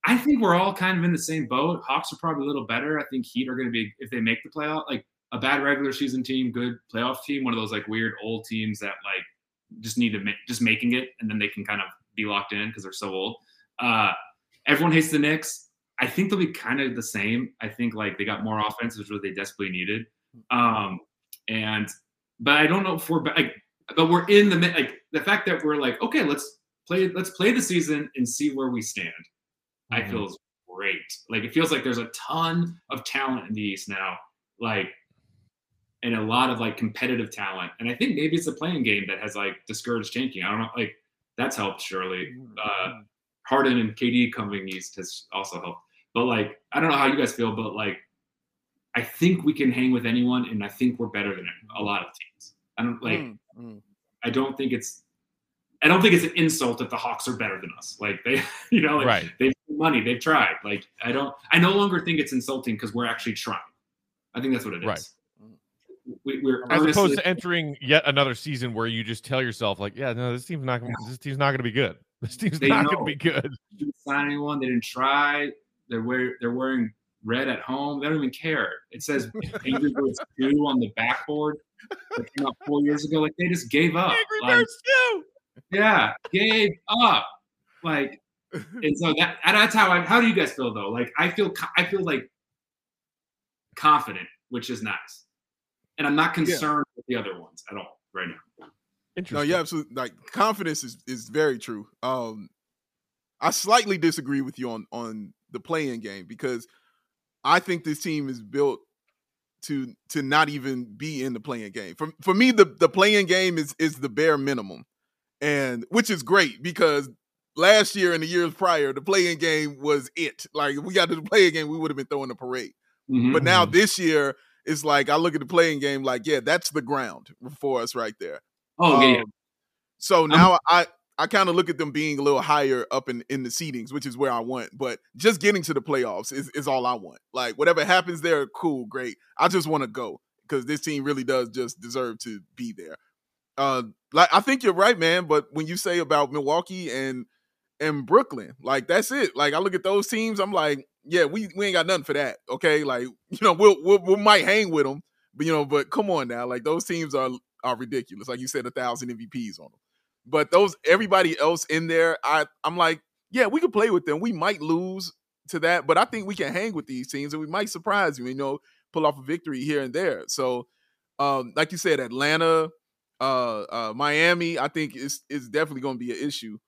I think we're all kind of in the same boat. Hawks are probably a little better. I think Heat are going to be if they make the playoff, like a bad regular season team, good playoff team, one of those like weird old teams that like just need to make just making it, and then they can kind of be locked in because they're so old. Uh, everyone hates the Knicks. I think they'll be kind of the same. I think like they got more offense, which was what they desperately needed. Um, and but I don't know if we're like, but we're in the like the fact that we're like, okay, let's play, let's play the season and see where we stand. Mm-hmm. I feels great. Like it feels like there's a ton of talent in the East now, like, and a lot of like competitive talent. And I think maybe it's the play-in game that has like discouraged tanking. I don't know, like that's helped surely. Uh, mm-hmm. Harden and KD coming east has also helped. But like, I don't know how you guys feel, but like, I think we can hang with anyone, and I think we're better than a lot of teams. I don't like. Mm, mm. I don't think it's I don't think it's an insult if the Hawks are better than us. Like they, (laughs) you know, like Right. they've money, they've tried. Like I don't, I no longer think it's insulting because we're actually trying. I think that's what it is. Right. We, we're As opposed to entering yet another season where you just tell yourself, like, yeah, no, this team's not gonna this team's not gonna be good. (laughs) This team's not gonna be good. They didn't sign anyone. They didn't try. They're wear, they're wearing red at home. They don't even care. It says Angry (laughs) Birds two on the backboard. That came out four years ago. Like they just gave up. Angry Like, yeah, gave up. Like, (laughs) and so that and that's how I. How do you guys feel though? Like I feel I feel like confident, which is nice, and I'm not concerned with the other ones at all right now. No, yeah, absolutely. Like confidence is is very true. Um, I slightly disagree with you on on the play-in game because I think this team is built to to not even be in the play-in game. For for me, the the play-in game is is the bare minimum, and which is great because last year and the years prior, the play-in game was it. Like if we got to the play-in game, we would have been throwing a parade. Mhm. But now this year, it's like I look at the play-in game like, yeah, that's the ground for us right there. oh yeah, yeah. Um, So now I I kind of look at them being a little higher up in in the seedings, which is where I want. But just getting to the playoffs is is all I want. Like whatever happens there, cool, great. I just want to go because this team really does just deserve to be there. Uh, like I think you're right, man. But when you say about Milwaukee and and Brooklyn, like that's it. Like I look at those teams, I'm like, yeah, we we ain't got nothing for that. Okay, like (laughs) you know, we'll we'll we might hang with them, but you know, but come on now, like those teams are are ridiculous. Like you said, a thousand MVPs on them. But those everybody else in there, I I'm like, yeah, we could play with them. We might lose to that, but I think we can hang with these teams and we might surprise you. You know, pull off a victory here and there. So, um, like you said, Atlanta, uh, uh, Miami, I think is is definitely going to be an issue.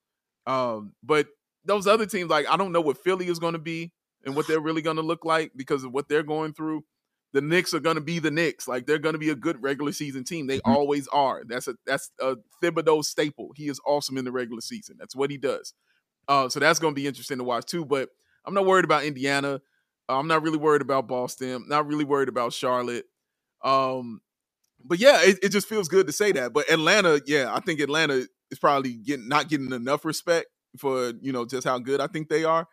Um, but those other teams, like I don't know what Philly is going to be and what they're really going to look like because of what they're going through. The Knicks are going to be the Knicks. Like they're going to be a good regular season team. They Mhm. always are. That's a that's a Thibodeau staple. He is awesome in the regular season. That's what he does. Uh, so that's going to be interesting to watch too. But I'm not worried about Indiana. Uh, I'm not really worried about Boston. Not really worried about Charlotte. Um, but yeah, it, it just feels good to say that. But Atlanta, yeah, I think Atlanta is probably getting not getting enough respect for you know just how good I think they are,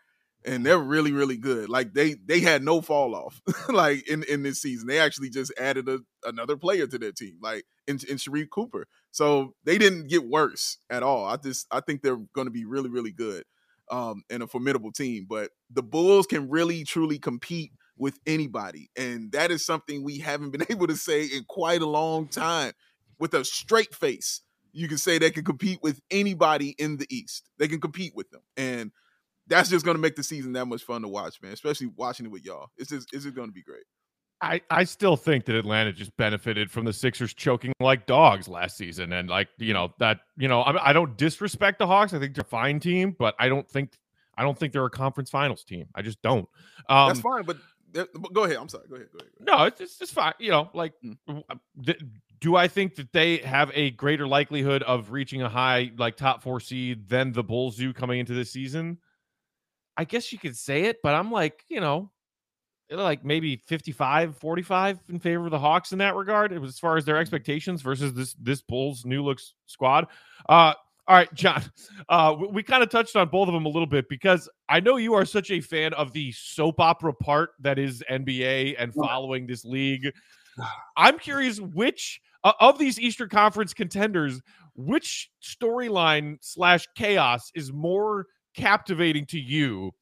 and they're really really good. Like they they had no fall off (laughs) like in in this season. They actually just added a, another player to their team, like in in Sharife Cooper. So they didn't get worse at all. I just I think they're going to be really really good um, and a formidable team. But the Bulls can really truly compete with anybody, and that is something we haven't been (laughs) able to say in quite a long time. With a straight face, you can say they can compete with anybody in the East. They can compete with them, and that's just going to make the season that much fun to watch, man. Especially watching it with y'all. It's just it's just going to be great. I, I still think that Atlanta just benefited from the Sixers choking like dogs last season, and like you know that you know I, I don't disrespect the Hawks. I think they're a fine team, but I don't think I don't think they're a conference finals team. I just don't. Um, that's fine, but, but go ahead. I'm sorry. Go ahead. Go ahead. Go ahead. No, it's, it's just fine. You know, like, Mm. uh, th- do I think that they have a greater likelihood of reaching a high, like top four seed than the Bulls do coming into this season? I guess you could say it, but I'm like, you know, like maybe 55, 45 in favor of the Hawks in that regard, as far as their expectations versus this this Bulls new looks squad. Uh, all right, John. (laughs) Uh, we, we kind of touched on both of them a little bit because I know you are such a fan of the soap opera part that is NBA and following this league. (sighs) I'm curious which uh, of these Eastern Conference contenders, which storyline slash chaos is more captivating to you?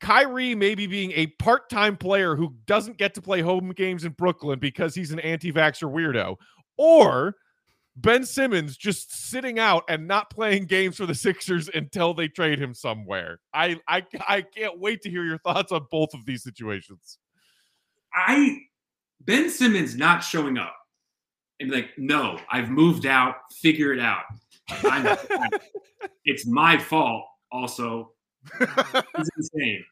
Kyrie maybe being a part-time player who doesn't get to play home games in Brooklyn because he's an anti-vaxxer weirdo, or Ben Simmons just sitting out and not playing games for the Sixers until they trade him somewhere. I I I can't wait to hear your thoughts on both of these situations. I Ben Simmons not showing up and like, no, I've moved out, figure it out. I'm, (laughs) it's my fault. Also, (laughs) he's insane,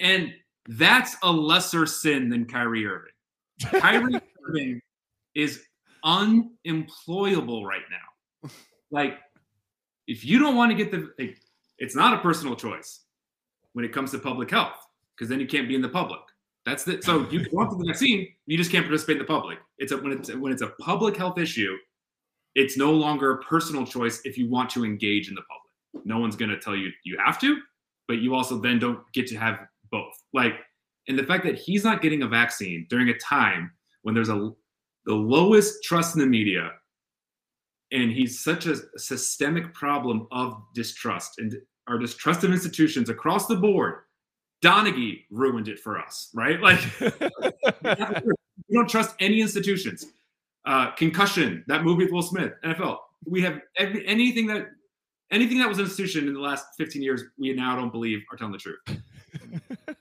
and that's a lesser sin than Kyrie Irving. Kyrie (laughs) Irving is unemployable right now. Like, if you don't want to get the, like, it's not a personal choice when it comes to public health because then you can't be in the public. That's the so you can want the vaccine, you just can't participate in the public. It's a when it's when it's a public health issue, it's no longer a personal choice if you want to engage in the public. No one's going to tell you you have to, but you also then don't get to have both. Like, and the fact that he's not getting a vaccine during a time when there's a the lowest trust in the media, and he's such a systemic problem of distrust and our distrust of institutions across the board. Donaghy ruined it for us, right? Like, (laughs) (laughs) we don't trust any institutions. Uh, concussion, that movie with Will Smith, NFL. We have every, anything that anything that was an institution in the last 15 years, we now don't believe are telling the truth. (laughs)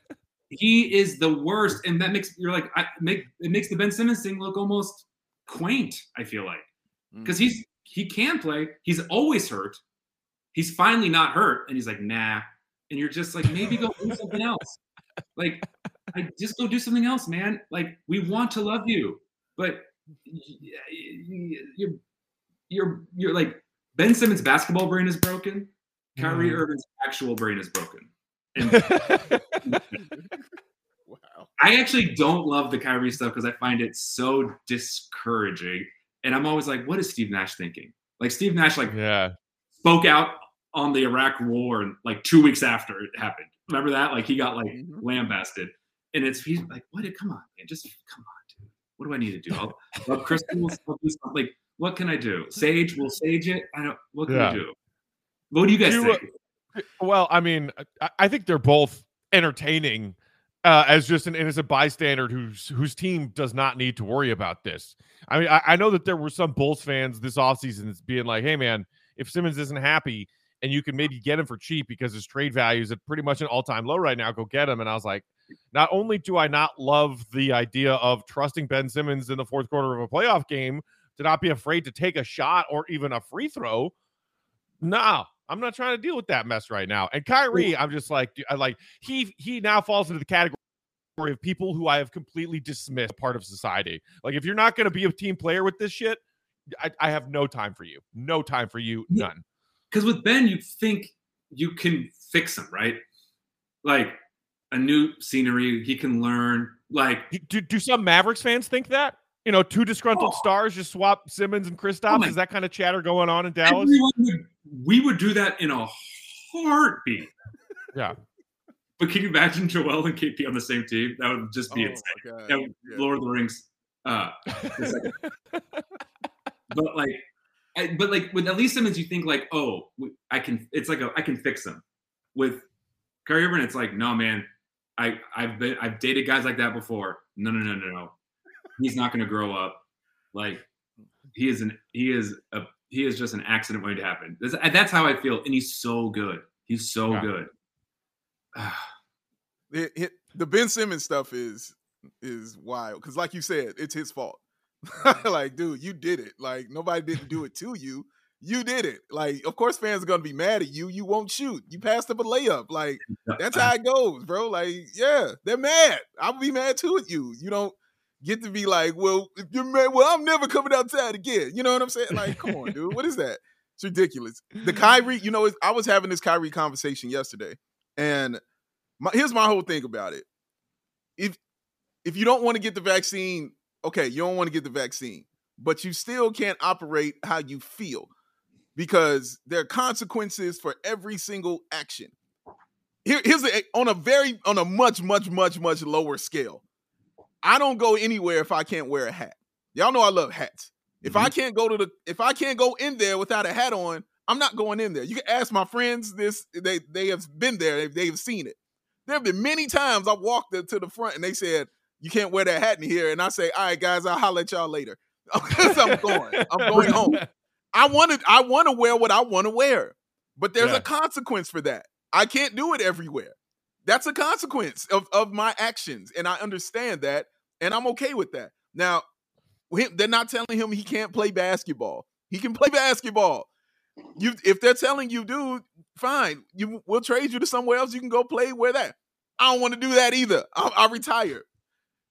he is the worst, and that makes you're like I make it makes the Ben Simmons thing look almost quaint. I feel like because mm. he's he can play. He's always hurt. He's finally not hurt, and he's like, nah. And you're just like, maybe go do something else. Like, I just go do something else, man. Like, we want to love you, but you're you're you're like Ben Simmons' basketball brain is broken. Kyrie mm. Irving's actual brain is broken. And (laughs) wow. I actually don't love the Kyrie stuff because I find it so discouraging. And I'm always like, what is Steve Nash thinking? Like Steve Nash, like yeah, spoke out on the Iraq War and like two weeks after it happened. Remember that? Like he got like mm-hmm. lambasted. And it's he's like, what? Did come on, man, just come on, dude. What do I need to do? I'll, I'll crystals. I'll do something. Like, what can I do? Sage will sage it. I don't. What can yeah. I do? What do you guys you, think? Well, I mean, I think they're both entertaining uh, as just an innocent bystander whose whose team does not need to worry about this. I mean, I, I know that there were some Bulls fans this offseason being like, "Hey, man, if Simmons isn't happy and you can maybe get him for cheap because his trade value is at pretty much an all time low right now, go get him." And I was like, not only do I not love the idea of trusting Ben Simmons in the fourth quarter of a playoff game to not be afraid to take a shot or even a free throw, no, I'm not trying to deal with that mess right now. And Kyrie, I'm just like, I like he he now falls into the category of people who I have completely dismissed part of society. Like, if you're not going to be a team player with this shit, I, I, have no time for you. No time for you. None. Because with Ben, you think you can fix him, right? Like a new scenery, he can learn. Like, do, do some Mavericks fans think that? You know, two disgruntled oh. stars just swap Simmons and Kristaps. Oh Is that kind of chatter going on in Dallas? Would, we would do that in a heartbeat. Yeah. But can you imagine Joel and KP on the same team? That would just be oh insane. That would, yeah. Lord of the Rings. Uh, (laughs) but like, I, but like with at least Simmons, you think like, oh, I can. It's like a I can fix them. With Kyrie Irving, it's like, no, man. I I've been I've dated guys like that before. No, no, no, no, no he's not going to grow up. Like he is an he is a he is just an accident waiting to happen. That's, that's how I feel, and he's so good. He's so yeah. good. (sighs) it, it, the Ben Simmons stuff is is wild because, like you said, it's his fault. (laughs) like, dude, you did it. Like nobody didn't do it to you. You did it. Like, of course, fans are gonna be mad at you. You won't shoot. You passed up a layup. Like, (laughs) that's how it goes, bro. Like, yeah, they're mad. I'll be mad too at you. You don't get to be like, well, if you're well, I'm never coming outside again. You know what I'm saying? Like, come on, (laughs) dude. What is that? It's ridiculous. The Kyrie, you know, I was having this Kyrie conversation yesterday, and my, here's my whole thing about it. If if you don't want to get the vaccine, okay, you don't want to get the vaccine, but you still can't operate how you feel because there are consequences for every single action. Here, here's a, on a very on a much much much much lower scale. I don't go anywhere if I can't wear a hat. Y'all know I love hats. If mm-hmm. I can't go to the if I can't go in there without a hat on, I'm not going in there. You can ask my friends this, they they have been there, they, have seen it. There have been many times I walked to the front and they said, You can't wear that hat in here. And I say, All right, guys, I'll holler at y'all later. (laughs) I'm going. I'm (laughs) going home. I want to I want to wear what I want to wear. But there's yeah. a consequence for that. I can't do it everywhere. That's a consequence of, of my actions. And I understand that. And I'm okay with that. Now, they're not telling him he can't play basketball. He can (laughs) play basketball. You, if they're telling you, dude, fine. You, we'll trade you to somewhere else. You can go play where that. I don't want to do that either. I'll, I'll retire.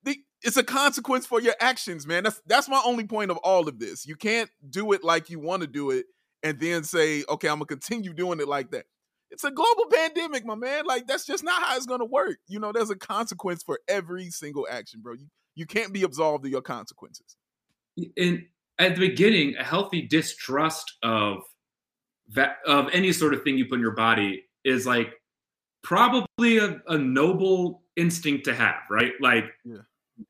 The, it's a consequence for your actions, man. That's that's my only point of all of this. You can't do it like you want to do it and then say, okay, I'm gonna continue doing it like that it's a global pandemic, my man. Like that's just not how it's gonna work. You know, there's a consequence for every single action, bro. You you can't be absolved of your consequences. And at the beginning, a healthy distrust of that of any sort of thing you put in your body is like probably a, a noble instinct to have, right? Like Yeah.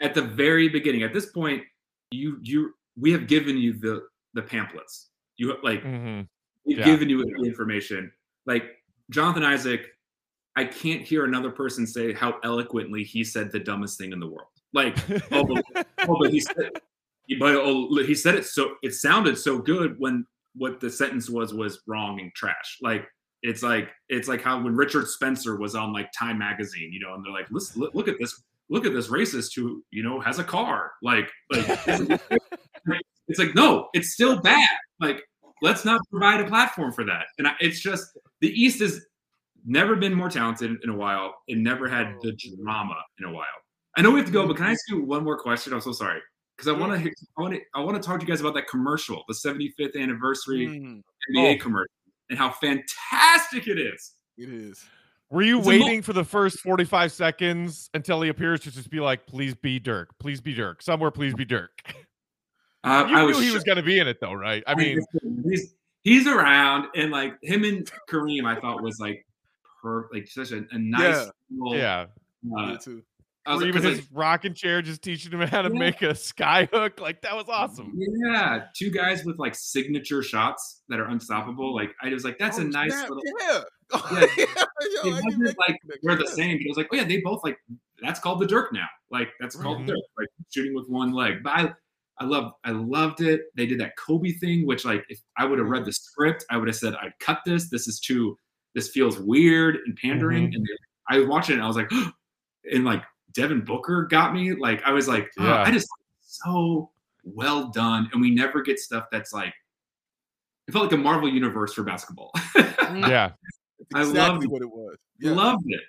at the very beginning, at this point, you you we have given you the the pamphlets. You like Mhm. we've Yeah. given you the information. Like Jonathan Isaac, I can't hear another person say how eloquently he said the dumbest thing in the world. Like, oh, but, oh, but he said, but oh, he said it so it sounded so good when what the sentence was was wrong and trash. Like it's like it's like how when Richard Spencer was on like Time magazine, you know, and they're like, listen, look, look at this, look at this racist who you know has a car. Like, like (laughs) it's like no, it's still bad. Like let's not provide a platform for that. And I, it's just the East has never been more talented in a while. It never had the drama in a while. I know we have to go, but can I ask you one more question? I'm so sorry because I want to I want to I want to talk to you guys about that commercial, the 75th anniversary Mm, NBA Oh. commercial, and how fantastic it is. it is. Were you It's a mo- waiting for the first 45 seconds until he appears to just be like, please be Dirk, please be Dirk, somewhere, please be Dirk? Uh, You I knew was he shook. was going to be in it, though, right? I mean, he's he's around, and like him and Kareem, I thought was like per like such a, a nice Yeah. little. yeah. Uh, Me too. I was Or like, even his rocking chair just teaching him how to Yeah. make a sky hook. Like, that was awesome. Yeah, two guys with like signature shots that are unstoppable. Like I was like, that's a Oh, nice snap, little. Yeah. (laughs) Yeah. yeah. (laughs) Yo, wasn't like we're the same. But it was like, oh yeah, they both like that's called the Dirk now. Like that's called Mhm. Dirk. Like shooting with one leg. But I, I love, I loved it. They did that Kobe thing, which like if I would have read the mm-hmm. script, I would have said, I'd cut this. This is too. This feels weird and pandering. Mm-hmm. And they, I was watching it. And I was like, (gasps) and like Devin Booker got me. Like I was like, oh, Yeah. I just so well done. And we never get stuff that's like. It felt like a Marvel universe for basketball. Mm-hmm. Yeah. (laughs) I Exactly loved it. what it was. Yeah. Loved it.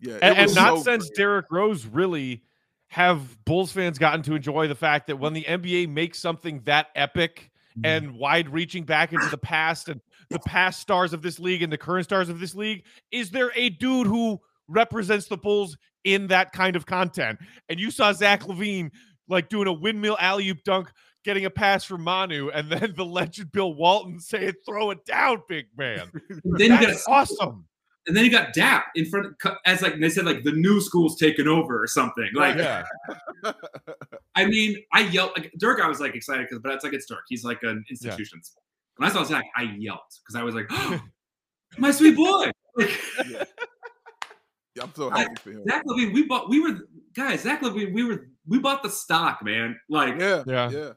yeah. it and, and not so since great. Derrick Rose really have Bulls fans gotten to enjoy the fact that when the NBA makes something that epic Mm-hmm. and wide reaching back into the past and the past stars of this league and the current stars of this league, is there a dude who represents the Bulls in that kind of content? And you saw Zach LaVine like doing a windmill alley oop dunk, getting a pass from Manu, and then (laughs) the legend Bill Walton saying, "Throw it down, big man." (laughs) Then That's awesome. And then he got Dap in front of, as like they said like the new school's taken over or something. Like Yeah. I mean, I yelled like Dirk. I was like excited because, but it's like it's Dirk. He's like an institution. When I saw Zach, I yelled because I was like, oh, "My sweet boy!" Like, Yeah, I'm so happy for him. Zach LaVine, we bought. We were guys. Zach LaVine, we were. We bought the stock, man. Like Yeah. Yeah. Yeah.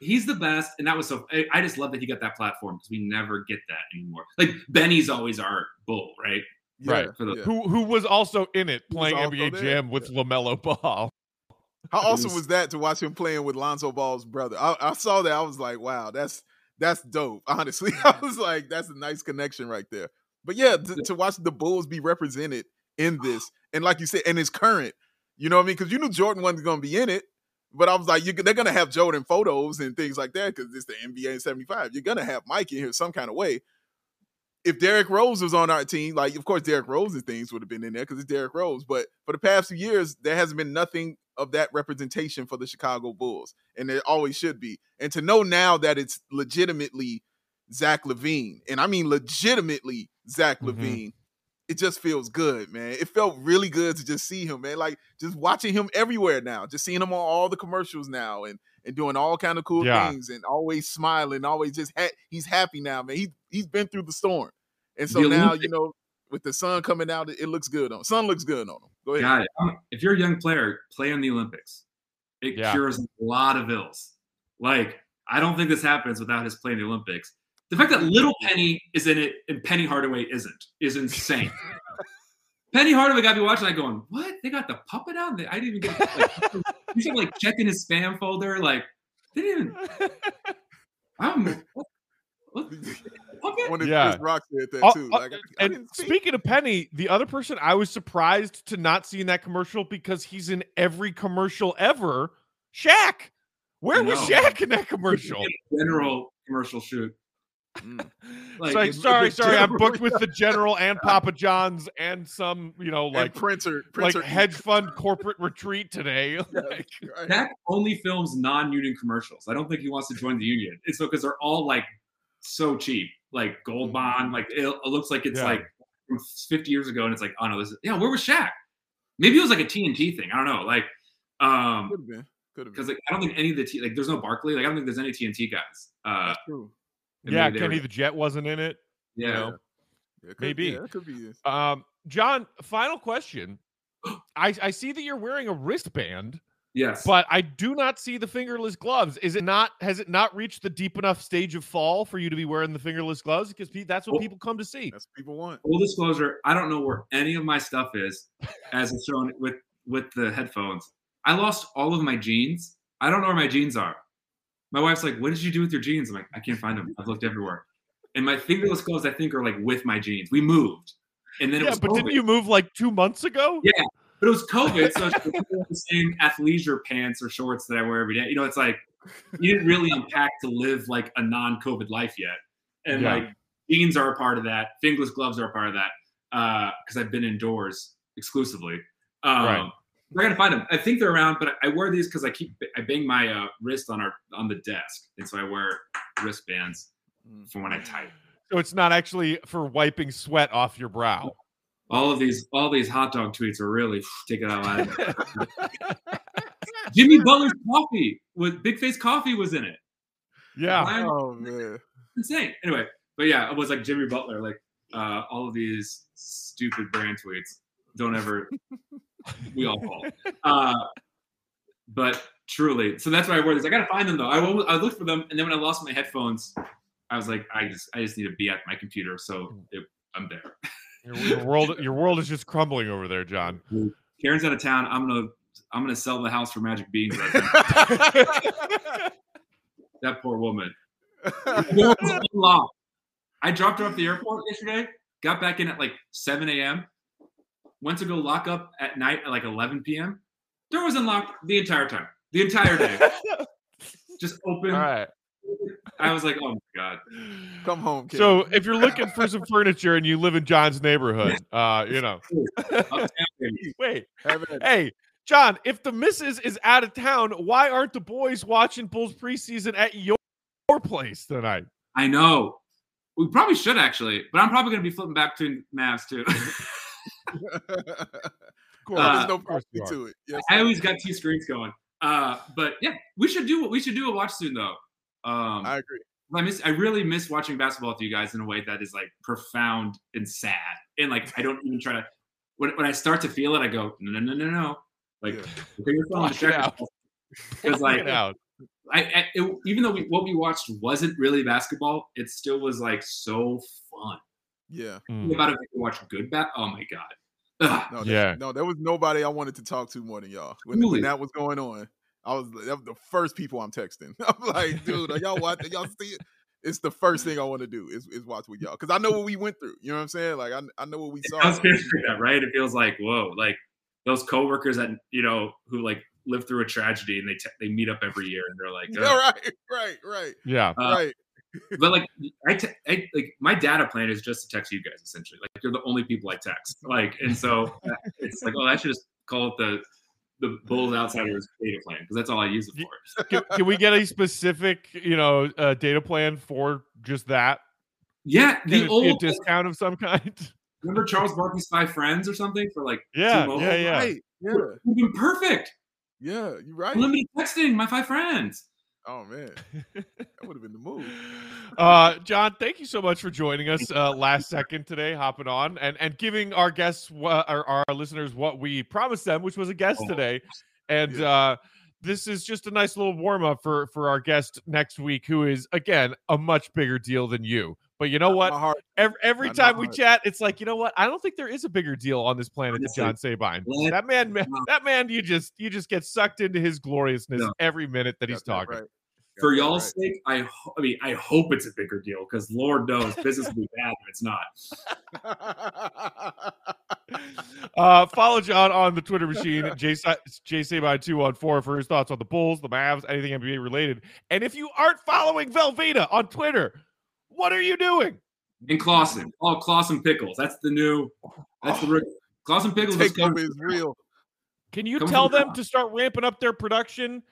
He's the best, and that was so. I, I just love that he got that platform because we never get that anymore. Like Benny's always our bull, right? Yeah. Right. For the- yeah. who who was also in it playing NBA there, Jam with LaMelo Ball. How (laughs) awesome was- was that to watch him playing with Lonzo Ball's brother? I, I saw that. I was like, wow, that's that's dope. (laughs) Honestly, I mm-hmm. was like, that's a nice connection right there. But yeah, to, to watch the Bulls be represented in (sighs) this, and like you said, and it's current. You know what I mean? Because you knew Jordan wasn't going to be in it, but I was like, you, they're going to have Jordan photos and things like that because it's the NBA in '75. You're going to have Mike in here some kind of way. If Derrick Rose was on our team, like of course Derrick Rose's things would have been in there because it's Derrick Rose. But for the past few years, there hasn't been nothing of that representation for the Chicago Bulls, and there always should be. And to know now that it's legitimately Zach LaVine, and I mean legitimately Zach Mhm. LaVine, it just feels good, man. It felt really good to just see him, man. Like just watching him everywhere now, just seeing him on all the commercials now, and and doing all kind of cool Yeah. things, and always smiling, always just ha- he's happy now, man. He he's been through the storm, and so The now Olympic- you know with the sun coming out, it, it looks good on. Sun looks good on him. Go ahead. Got it. Um, If you're a young player, play in the Olympics. It Yeah. cures a lot of ills. Like, I don't think this happens without his playing the Olympics. The fact that Little Penny is in it and Penny Hardaway isn't is insane. (laughs) Penny Hardaway got me watching that going, what? They got the puppet out? They- I didn't even get like (laughs) you should like checking his spam folder. Like, they didn't even (laughs) I'm what, what, puppet? When Yeah. Chris Rock said that too. uh, Like, I, I and didn't speaking of Penny, the other person I was surprised to not see in that commercial because he's in every commercial ever. Shaq. Where was know. Shaq in that commercial? General commercial shoot. Mm. (laughs) Like, so, sorry, the sorry, I'm booked with the General and Papa John's and some, you know, And like printer, like printer hedge (laughs) fund corporate retreat today. (laughs) Yeah, Like, right. Shaq only films non-union commercials. I don't think he wants to join the union. It's because they're all like so cheap, like Gold Bond. Like it, it looks like it's Yeah. like 50 years ago, and it's like, oh no, this is yeah. Where was Shaq? Maybe it was like a TNT thing. I don't know. Like, um, Could have been. Could have been. because like I don't think any of the T, like there's no Barkley. Like I don't think there's any TNT guys. Uh, That's true. And yeah, maybe they were- Kenny the Jet wasn't in it. yeah. know. Yeah, could, Maybe. Yeah, that could be. Um, John, final question. (gasps) I, I see that you're wearing a wristband, Yes. but I do not see the fingerless gloves. Is it not? Has it not reached the deep enough stage of fall for you to be wearing the fingerless gloves? Because pe- that's what Well- people come to see. That's what people want. full disclosure, I don't know where any of my stuff is, as it's shown with with the headphones. I lost all of my jeans. I don't know where my jeans are. My wife's like, "What did you do with your jeans?" I'm like, "I can't find them. I've looked everywhere." And my fingerless gloves, I think, are like with my jeans. We moved, and then it Yeah, was but didn't you move like two months ago? Yeah. But it was COVID, so it's the same athleisure pants or shorts that I wear every day. You know, it's like you didn't really unpack to live like a non-COVID life yet, and Yeah. like jeans are a part of that. Fingerless gloves are a part of that because I've been indoors exclusively. Um, Right. I gotta find them. I think they're around, but I wear these because I keep I bang my uh, wrist on our on the desk, and so I wear wristbands Mm. for when I type. So it's not actually for wiping sweat off your brow. All of these all these hot dog tweets are really taking out loud. (laughs) Jimmy Butler's coffee with Big Face Coffee was in it. yeah. Ryan- Oh man. insane. Anyway, but yeah, it was like Jimmy Butler, like uh, all of these stupid brand tweets. Don't ever. (laughs) we all fall. Uh, but truly, so that's why I wore this. I gotta find them though. I I looked for them, and then when I lost my headphones, I was like, I just I just need to be at my computer, so it, I'm there. Your, your world, your world is just crumbling over there, John. Karen's out of town. I'm gonna I'm gonna sell the house for magic beans. Right now. (laughs) that poor woman. The door was unlocked. I dropped her off the airport yesterday. Got back in at like 7 a.m. Went to go lock up at night at like 11 p.m. Door was unlocked the entire time, the entire day. (laughs) Just open. All right. I was like, oh my god. Come home, kid. So if you're looking for some furniture and you live in John's neighborhood, (laughs) uh, you know, wait, hey, John, if the missus is out of town, why aren't the boys watching Bulls preseason at your place tonight? I know. We probably should actually, but I'm probably gonna be flipping back to Mavs too. (laughs) Of course. Uh, There's no of course you problem to it. Yes. I always got two screens going. Uh, but yeah, we should do we should do a watch soon though. Um, I agree. I miss I really miss watching basketball with you guys in a way that is like profound and sad. And like I don't even try to when, when I start to feel it, I go, no, no, no, no, no. Like Yeah. okay, your phone Block it distract out. yourself. Because (laughs) like out. I, I it, even though we, what we watched wasn't really basketball, it still was like so fun. Yeah. Mm. About if you watch good bat, oh my god. Ugh. No, Yeah. yeah. No, there was nobody I wanted to talk to more than y'all. When, Truly. when that was going on, I was that was the first people I'm texting. (laughs) I'm like, dude, are y'all watching? Y'all see it? It's the first thing I want to do is, is watch with y'all because I know what we went through. You know what I'm saying? Like I, I know what we It saw. does feel like that, right? It feels like whoa, like those coworkers that you know who like live through a tragedy and they te- they meet up every year and they're like, (laughs) Yeah, right, right, right, Yeah. Uh, right. (laughs) but like I, te- I like my data plan is just to text you guys essentially. Like you're the only people I text. Like and so (laughs) uh, it's like, oh, I should just call it the the Bulls Outsiders data plan because that's all I use it for. (laughs) Can, can we get a specific, you know, uh, data plan for just that? Yeah, the it be a old discount of some kind? remember Charles Barkley's Five Friends or something for like Yeah, T-Mobile? yeah, yeah. Right. Yeah. Would have been perfect. Yeah. you're right. Unlimited texting, my five friends. Oh man, that would have been the move. (laughs) Uh, John, thank you so much for joining us uh, last second today, hopping on and, and giving our guests, our, our listeners, what we promised them, which was a guest Oh. today. And Yeah. uh, this is just a nice little warm up for for our guest next week, who is again a much bigger deal than you. But you know what? Heart. Every, every time we chat, it's like you know what? I don't think there is a bigger deal on this planet than John Sabine. let- That man, no. that man, you just you just get sucked into his gloriousness No. every minute that he's that talking. right. For y'all's sake, I ho- I mean I hope it's a bigger deal because Lord knows business will be (laughs) bad if it's not. (laughs) Uh, follow John on the Twitter machine, (laughs) JSabine214 for his thoughts on the Bulls, the Mavs, anything NBA related. And if you aren't following Velveeta on Twitter, What are you doing? In Claussen. Oh, Claussen pickles. That's the new. That's the oh. Claussen pickles. is Take over coming. is real. Can you Come tell on. them to start ramping up their production?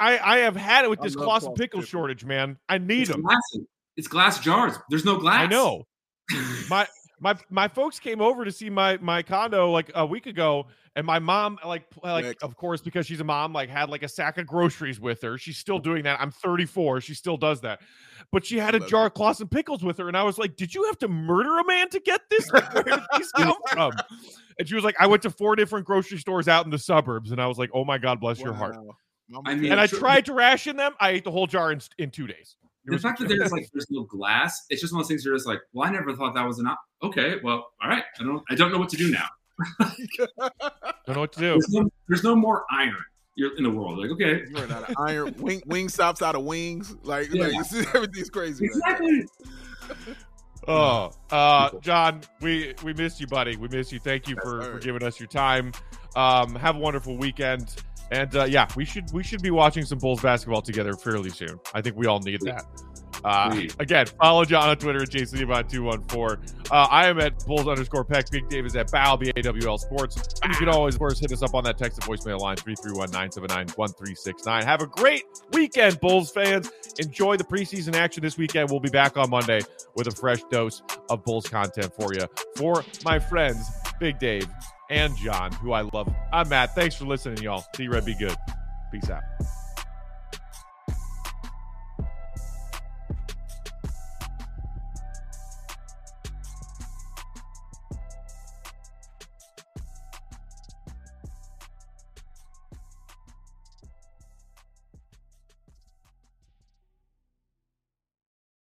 I, I have had it with this Claussen Claussen pickle pickles. shortage, man. I need It's them. glass. It's glass jars. There's no glass. I know. (laughs) my my my folks came over to see my my condo like a week ago and my mom like like Next. of course because she's a mom like had like a sack of groceries with her. She's still doing that. I'm 34 she still does that. But she had a Love jar of Claussen pickles with her and i was like did you have to murder a man to get this? Where did these (laughs) come from? And she was like i went to four different grocery stores out in the suburbs and i was like oh my god bless your heart. I mean, and i tried to ration them. I ate the whole jar in, in two days. It The fact that there's like there's no glass, it's just one of those things you're just like, well, I never thought that was an op- okay. Well, all right, I don't I don't know what to do now. I (laughs) don't know what to do There's no, there's no more iron you're in the world. Like, okay, You run out of iron wing wing stops out of wings. Like, Yeah. like this (laughs) is, everything's crazy. right exactly. (laughs) Oh, uh, John, we we miss you, buddy. We miss you. Thank you Yes, for, sir. for giving us your time. Um, have a wonderful weekend, and uh, yeah, we should we should be watching some Bulls basketball together fairly soon. I think we all need that. Uh, again, follow John on Twitter at JSabine214. Uh, I am at Bulls underscore Peck. Big Dave is at Bow, B-A-W-L Sports. And you can always, of course, hit us up on that text and voicemail line, 331-979-1369. Have a great weekend, Bulls fans. Enjoy the preseason action this weekend. We'll be back on Monday with a fresh dose of Bulls content for you. For my friends, Big Dave and John, who I love, I'm Matt. Thanks for listening, y'all. See you, Red. Be good. Peace out.